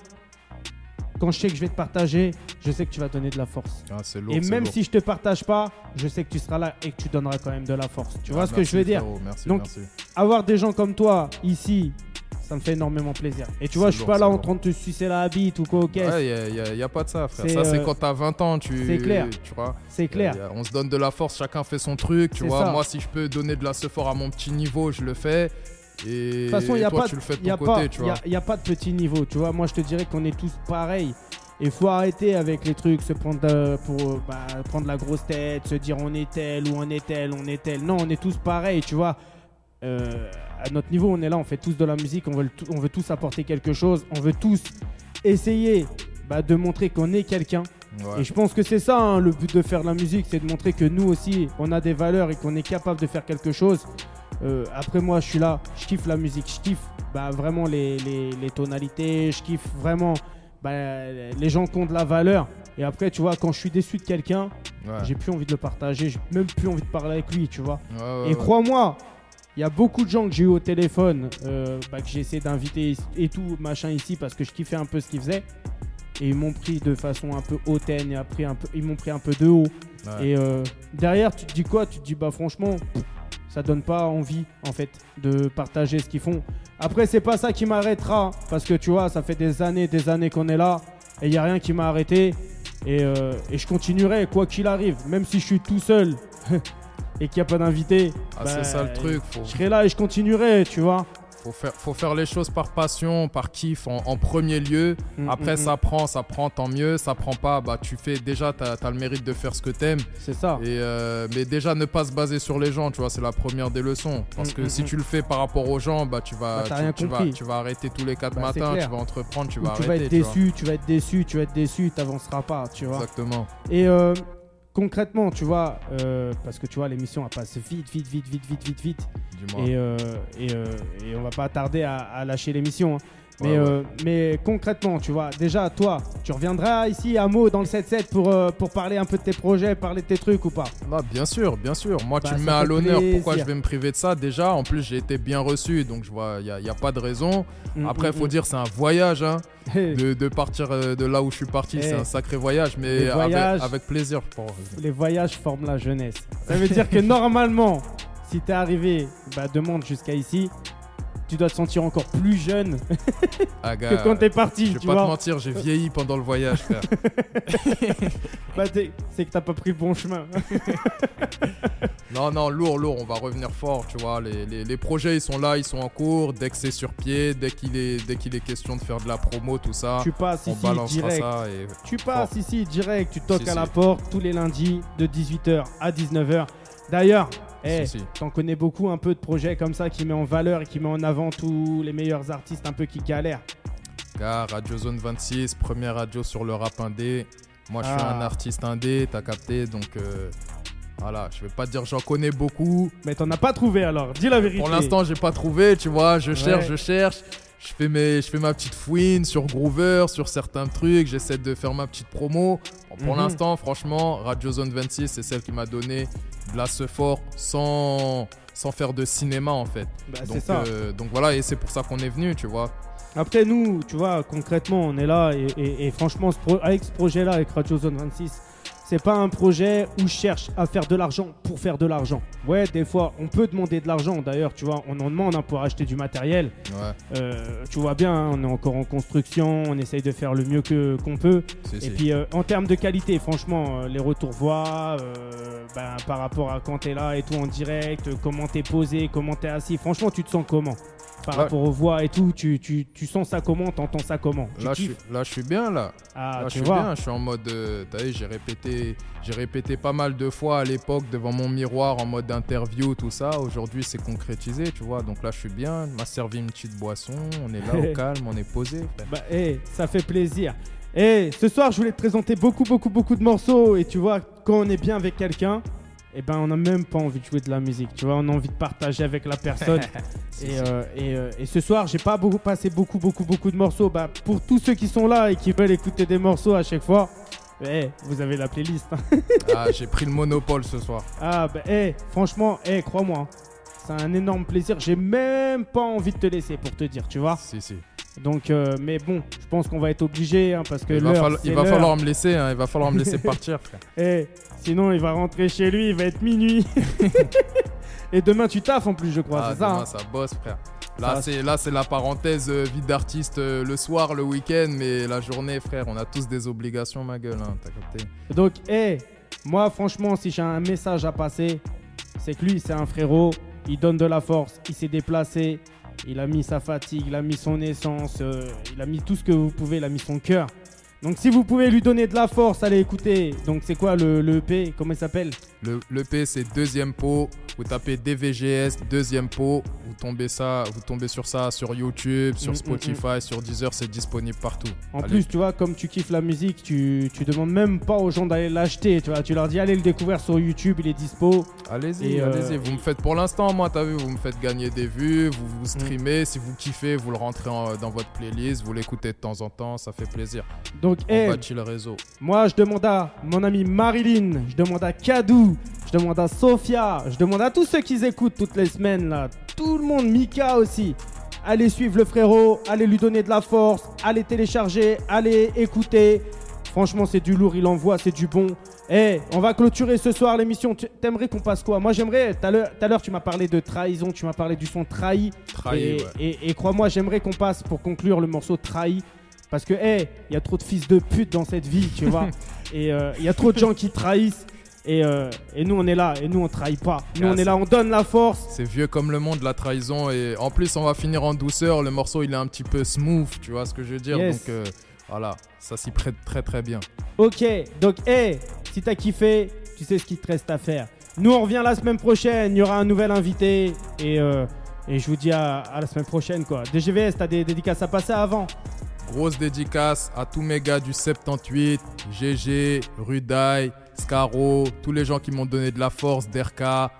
Quand je sais que je vais te partager, je sais que tu vas donner de la force. Ah, lourd. Et même lourd. si je te partage pas, je sais que tu seras là et que tu donneras quand même de la force. Tu vois Ah, ce que je veux dire? frérot, Merci, Donc, merci. Avoir des gens comme toi ici, ça me fait énormément plaisir. Et tu vois, je suis lourd, pas là en train de te sucer la bite ou quoi, ok? Ouais, y a, y a- pas de ça, frère. Ça, c'est euh, quand t'as 20 ans, tu. c'est clair. Tu vois. C'est clair. A- on se donne de la force, chacun fait son truc, tu vois. ça. Moi, si je peux donner de la sephore à mon petit niveau, je le fais. Et De toute façon, il n'y a, pas tu de- le fais de y a pas- côté, tu y a- y a pas de petit niveau, tu vois. Moi, je te dirais qu'on est tous pareils. Et faut arrêter avec les trucs, se prendre euh, pour euh, bah, prendre la grosse tête, se dire on est tel ou on est tel, on est tel. Non, on est tous pareils, tu vois. Euh, à notre niveau, on est là, on fait tous de la musique, on veut, on veut tous apporter quelque chose, on veut tous essayer bah, de montrer qu'on est quelqu'un. Ouais. Et je pense que c'est ça hein, le but de faire de la musique, c'est de montrer que nous aussi, on a des valeurs et qu'on est capable de faire quelque chose. Euh, après moi, je suis là, je kiffe la musique, je kiffe bah, vraiment les, les- les tonalités, je kiffe vraiment bah, les gens qui ont de la valeur. Et après, tu vois, quand je suis déçu de quelqu'un, Ouais. j'ai plus envie de le partager, j'ai même plus envie de parler avec lui, tu vois. Ouais, ouais, Et crois-moi, il y a beaucoup de gens que j'ai eu au téléphone, euh, bah, que j'ai essayé d'inviter et tout, machin ici, parce que je kiffais un peu ce qu'ils faisaient. Et ils m'ont pris de façon un peu hautaine, et après un peu, ils m'ont pris un peu de haut. Et euh, derrière, tu te dis quoi? Tu te dis, bah franchement, ça donne pas envie, en fait, de partager ce qu'ils font. Après, c'est pas ça qui m'arrêtera, parce que tu vois, ça fait des années, des années qu'on est là, et il n'y a rien qui m'a arrêté. Et, euh, et je continuerai, quoi qu'il arrive, même si je suis tout seul et qu'il n'y a pas d'invité. Ah, bah, c'est ça le truc. Faut, Je serai là et je continuerai, tu vois. Faut, faire, faut faire les choses par passion, par kiff en, en premier lieu. Mm, Après, mm, ça prend, ça prend, tant mieux. Ça prend pas, bah tu fais déjà, t'as as le mérite de faire ce que t'aimes. C'est ça. Et euh, mais déjà ne pas se baser sur les gens, tu vois, c'est la première des leçons. Parce Mm, que mm, si mm. tu le fais par rapport aux gens, bah tu vas, Bah, tu, vas, tu vas arrêter tous les quatre Bah, matins, tu vas entreprendre, tu Ou vas tu vas être déçu, tu vas être déçu, tu vas être déçu, t'avanceras pas, tu vois. Exactement. Et euh, concrètement, tu vois, euh, parce que tu vois, l'émission elle passe vite, vite, vite, vite, vite, vite, vite. Et, euh, et, euh, et on va pas tarder à, à lâcher l'émission. hein. Mais, ouais. euh, mais concrètement, tu vois, déjà, toi, tu reviendras ici à Meaux dans le 7-7 pour, euh, pour parler un peu de tes projets, parler de tes trucs ou pas? Bah, bien sûr, bien sûr. Moi, Bah, tu me mets à l'honneur. Pourquoi je vais me priver de ça? Déjà, en plus, j'ai été bien reçu, donc je vois, il n'y a, y a pas de raison. Mm, Après, mm, faut mm. dire, c'est un voyage. hein. De, de partir euh, de là où je suis parti, c'est un sacré voyage, mais avec-. Avec, plaisir. Pour... Les voyages forment la jeunesse. Ça veut dire que normalement, si t'es arrivé bah, de Monde jusqu'à ici, tu dois te sentir encore plus jeune Ah, gars, que quand t'es parti, je vais tu pas te mentir, j'ai vieilli pendant le voyage, frère. Bah, c'est que t'as pas pris le bon chemin. non, non, lourd, lourd, on va revenir fort, tu vois. Les, les- les projets, ils sont là, ils sont en cours. Dès que c'est sur pied, dès qu'il est, dès qu'il est question de faire de la promo, tout ça, tu passes on ici balancera direct. ça. Et... Tu passes Fort. ici direct, tu toques Si, à la porte tous les lundis de 18h à 19h. D'ailleurs, eh, t'en connais beaucoup un peu de projets comme ça qui met en valeur et qui met en avant tous les meilleurs artistes un peu qui galèrent. Gars, Radio Zone 26, première radio sur le rap indé. Moi, je suis Ah. un artiste indé, t'as capté, donc euh, voilà, je vais pas te dire j'en connais beaucoup. Mais t'en as pas trouvé alors, dis la vérité. Pour l'instant, j'ai pas trouvé, tu vois. Je cherche, je cherche. Je fais, mes, je fais ma petite fouine sur Groover, sur certains trucs. J'essaie de faire ma petite promo. Bon, pour Mhm. l'instant, franchement, Radio Zone 26, c'est celle qui m'a donné la fort sans, sans faire de cinéma, en fait. Bah, donc, ça. euh, donc voilà, et c'est pour ça qu'on est venu, tu vois. Après, nous, tu vois, concrètement, on est là et, et- et franchement, ce pro- avec ce projet-là, avec Radio Zone 26, c'est pas un projet où je cherche à faire de l'argent pour faire de l'argent. Ouais, des fois, on peut demander de l'argent. D'ailleurs, tu vois, on en demande hein, pour acheter du matériel. Ouais, Euh, tu vois bien, hein, on est encore en construction, on essaye de faire le mieux que qu'on peut. si, Et si. puis, euh, en termes de qualité, franchement, euh, les retours voix, ben, par rapport à quand t'es là et tout en direct, comment t'es posé, comment t'es assis, franchement, tu te sens comment? Par rapport aux voix et tout, tu, tu, tu sens ça comment, t'entends ça comment? Tu Là je, là, je suis bien, là. Ah, Là, je suis vois. bien, je suis en mode. euh, T'as vu, j'ai répété, j'ai répété pas mal de fois à l'époque devant mon miroir en mode interview, tout ça. Aujourd'hui, c'est concrétisé, tu vois. Donc là, je suis bien. Il m'a servi une petite boisson. On est là au calme, on est posé. frère. Bah, eh, ça fait plaisir. Et ce soir, je voulais te présenter beaucoup, beaucoup, beaucoup de morceaux. Et tu vois, quand on est bien avec quelqu'un, eh ben, on n'a même pas envie de jouer de la musique. Tu vois, on a envie de partager avec la personne. Et, euh, et, euh, et ce soir, j'ai pas beaucoup passé beaucoup, beaucoup, beaucoup de morceaux. Bah, pour tous ceux qui sont là et qui veulent écouter des morceaux à chaque fois, Eh, vous avez la playlist. hein. Ah, j'ai pris le monopole ce soir. Ah, bah, eh, franchement, eh, crois-moi. hein, C'est un énorme plaisir. J'ai même pas envie de te laisser pour te dire, tu vois. Si, si. Donc, euh, mais bon, je pense qu'on va être obligé hein, parce que Il va, l'heure, fallo- c'est il va falloir me laisser, hein, il va falloir me laisser partir, frère. Eh, sinon, il va rentrer chez lui, il va être minuit. Et demain, tu taffes en plus, je crois, Ah, c'est ça. demain, hein ça bosse, frère. Là, c'est là, c'est la parenthèse euh, vie d'artiste euh, le soir, le week-end, mais la journée, frère, on a tous des obligations, ma gueule. Hein, T'as capté Donc, eh, moi, franchement, si j'ai un message à passer, c'est que lui, c'est un frérot. Il donne de la force, il s'est déplacé, il a mis sa fatigue, il a mis son essence, euh, il a mis tout ce que vous pouvez, il a mis son cœur. Donc, si vous pouvez lui donner de la force, allez écouter. Donc, c'est quoi le, le EP Comment il s'appelle? Le, le P, c'est deuxième pot. Vous tapez DVGS, deuxième pot. Vous tombez, ça, vous tombez sur ça sur YouTube, sur Mm, mm, Spotify, sur Deezer, c'est disponible partout. En Allez. plus, tu vois, comme tu kiffes la musique, tu, tu demandes même pas aux gens d'aller l'acheter. Tu vois, tu leur dis allez le découvrir sur YouTube, il est dispo. Allez-y, euh, allez-y. Vous me faites pour l'instant, moi, t'as vu, vous me faites gagner des vues, vous vous streamez. Si vous kiffez, vous le rentrez en- dans votre playlist, vous l'écoutez de temps en temps, ça fait plaisir. Donc, On bâtit le réseau. Moi, je demande à mon ami Marilyn, je demande à Kadou, je demande à Sophia, je demande à tous ceux qui écoutent toutes les semaines, là, tout le monde, Mika aussi. Allez suivre le frérot, allez lui donner de la force, allez télécharger, allez écouter. Franchement, c'est du lourd, il envoie, c'est du bon. Eh, on va clôturer ce soir l'émission. T'aimerais qu'on passe quoi? Moi, j'aimerais. Tout à l'heure, tu m'as parlé de trahison, tu m'as parlé du son trahi. Trahi, et, ouais. et- et crois-moi, j'aimerais qu'on passe pour conclure le morceau trahi. Parce que, hey, il y a trop de fils de pute dans cette vie, tu vois. et euh, il y a trop de gens qui trahissent. Et, euh, et nous, on est là. Et nous, on trahit pas. Nous, Ah, on est c'est- là, on donne la force. C'est vieux comme le monde, la trahison. Et en plus, on va finir en douceur. Le morceau, il est un petit peu smooth, tu vois ce que je veux dire Yes. Donc, euh, voilà, ça s'y prête très très bien. Ok, donc, hey, si t'as kiffé, tu sais ce qu'il te reste à faire. Nous, on revient la semaine prochaine. Il y aura un nouvel invité. Et, euh, et je vous dis à, à la semaine prochaine, quoi. DGVS, t'as des dédicaces à passer avant? Grosse dédicace à tous mes gars du 78, GG, Rudaï, Scaro, tous les gens qui m'ont donné de la force, Derka.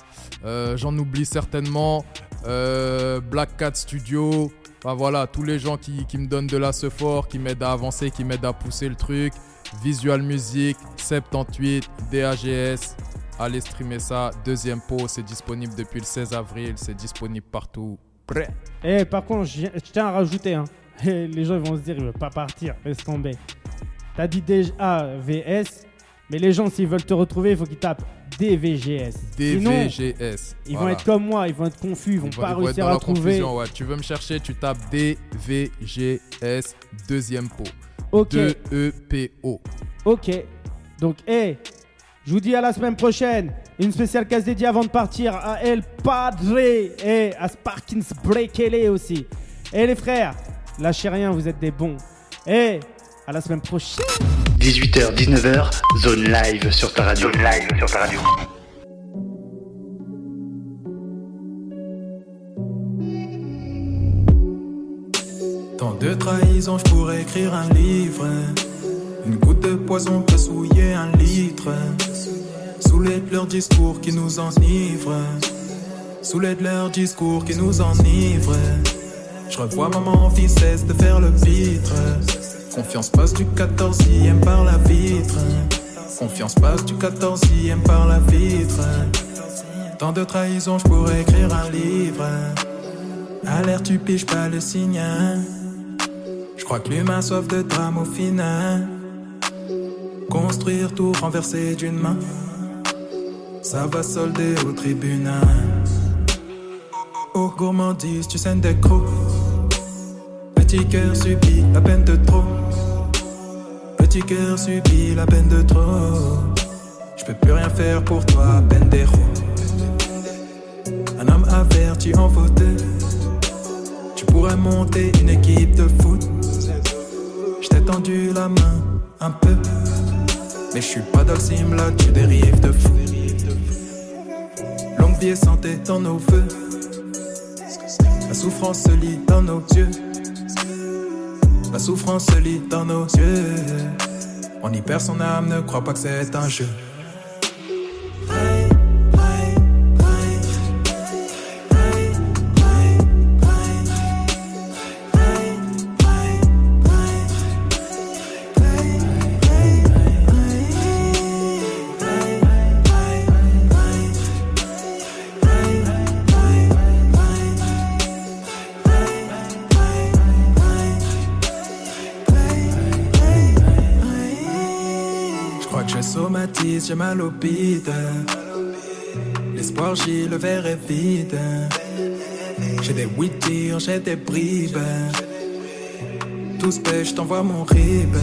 Euh, J'en oublie certainement. Euh, Black Cat Studio. Enfin voilà, tous les gens qui, me donnent de la fort, qui m'aident à avancer, qui m'aident à pousser le truc. Visual Music, 78, DAGS. Allez streamer ça. Deuxième pot, c'est disponible depuis le 16 avril. C'est disponible partout. Prêt? Eh, par contre, je tiens à rajouter, hein. les gens vont se dire, il veut pas partir, laisse tomber. T'as dit déjà mais les gens, s'ils veulent te retrouver, il faut qu'ils tapent DVGS. Sinon, DVGS. ils vont être comme moi, ils vont être confus, ils vont Ils pas vont réussir à trouver. ouais. Tu veux me chercher, tu tapes DVGS, deuxième pot. Ok, 2-E-P-O. ok. Donc, eh, je vous dis à la semaine prochaine. Une spéciale case dédiée avant de partir à El Padre et à Sparkins Brekele aussi. Eh les frères, lâchez rien, vous êtes des bons. Eh, à la semaine prochaine. 18h, 19h, zone live sur ta radio. Zone live sur ta radio. Tant de trahison, je pourrais écrire un livre. Une goutte de poison peut souiller un litre. Sous les de leur discours qui nous enivrent. Sous les de leur discours qui nous enivrent. Je revois maman fille cesse de faire le pitre. Confiance passe du 14e par la vitre. Confiance passe du 14e par la vitre. Tant de trahison, je pourrais écrire un livre. L'air, tu piges pas le signe. hein. Je crois que l'humain soif de drame au final. Construire tout renversé d'une main. Ça va solder au tribunal. Oh, gourmandise, tu saignes des crocs. Petit cœur subit la peine de trop. Petit cœur subit la peine de trop. Je peux plus rien faire pour toi, pendejo. Un homme averti en fauteuil. Tu pourrais monter une équipe de foot. Je t'ai tendu la main un peu. Mais je suis pas sim là, tu dérives de fou. Longue vie et santé dans nos feux. La souffrance se lit dans nos yeux. La souffrance se lit dans nos yeux. On y perd son âme, ne crois pas que c'est un jeu. J'ai mal au bide. L'espoir gît, le verre est vide. J'ai des witty, j'ai des bribes. Tous pêche, t'envoie mon rib.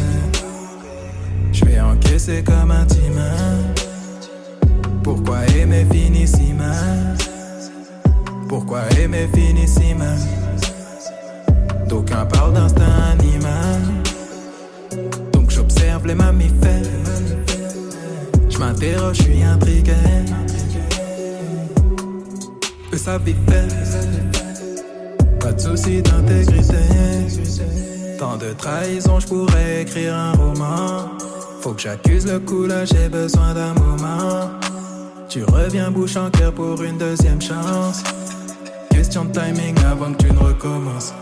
Je vais encaisser comme un timon. Pourquoi aimer finissima Pourquoi aimer finissima D'aucuns parlent d'instinct animal. Donc j'observe les mammifères. M'interroge, je suis intrigué. Eux savent faire. Pas de soucis d'intégrité. Tant de trahison, je pourrais écrire un roman. Faut que j'accuse le coup là, j'ai besoin d'un moment. Tu reviens bouche en cœur pour une deuxième chance. Question de timing avant que tu ne recommences.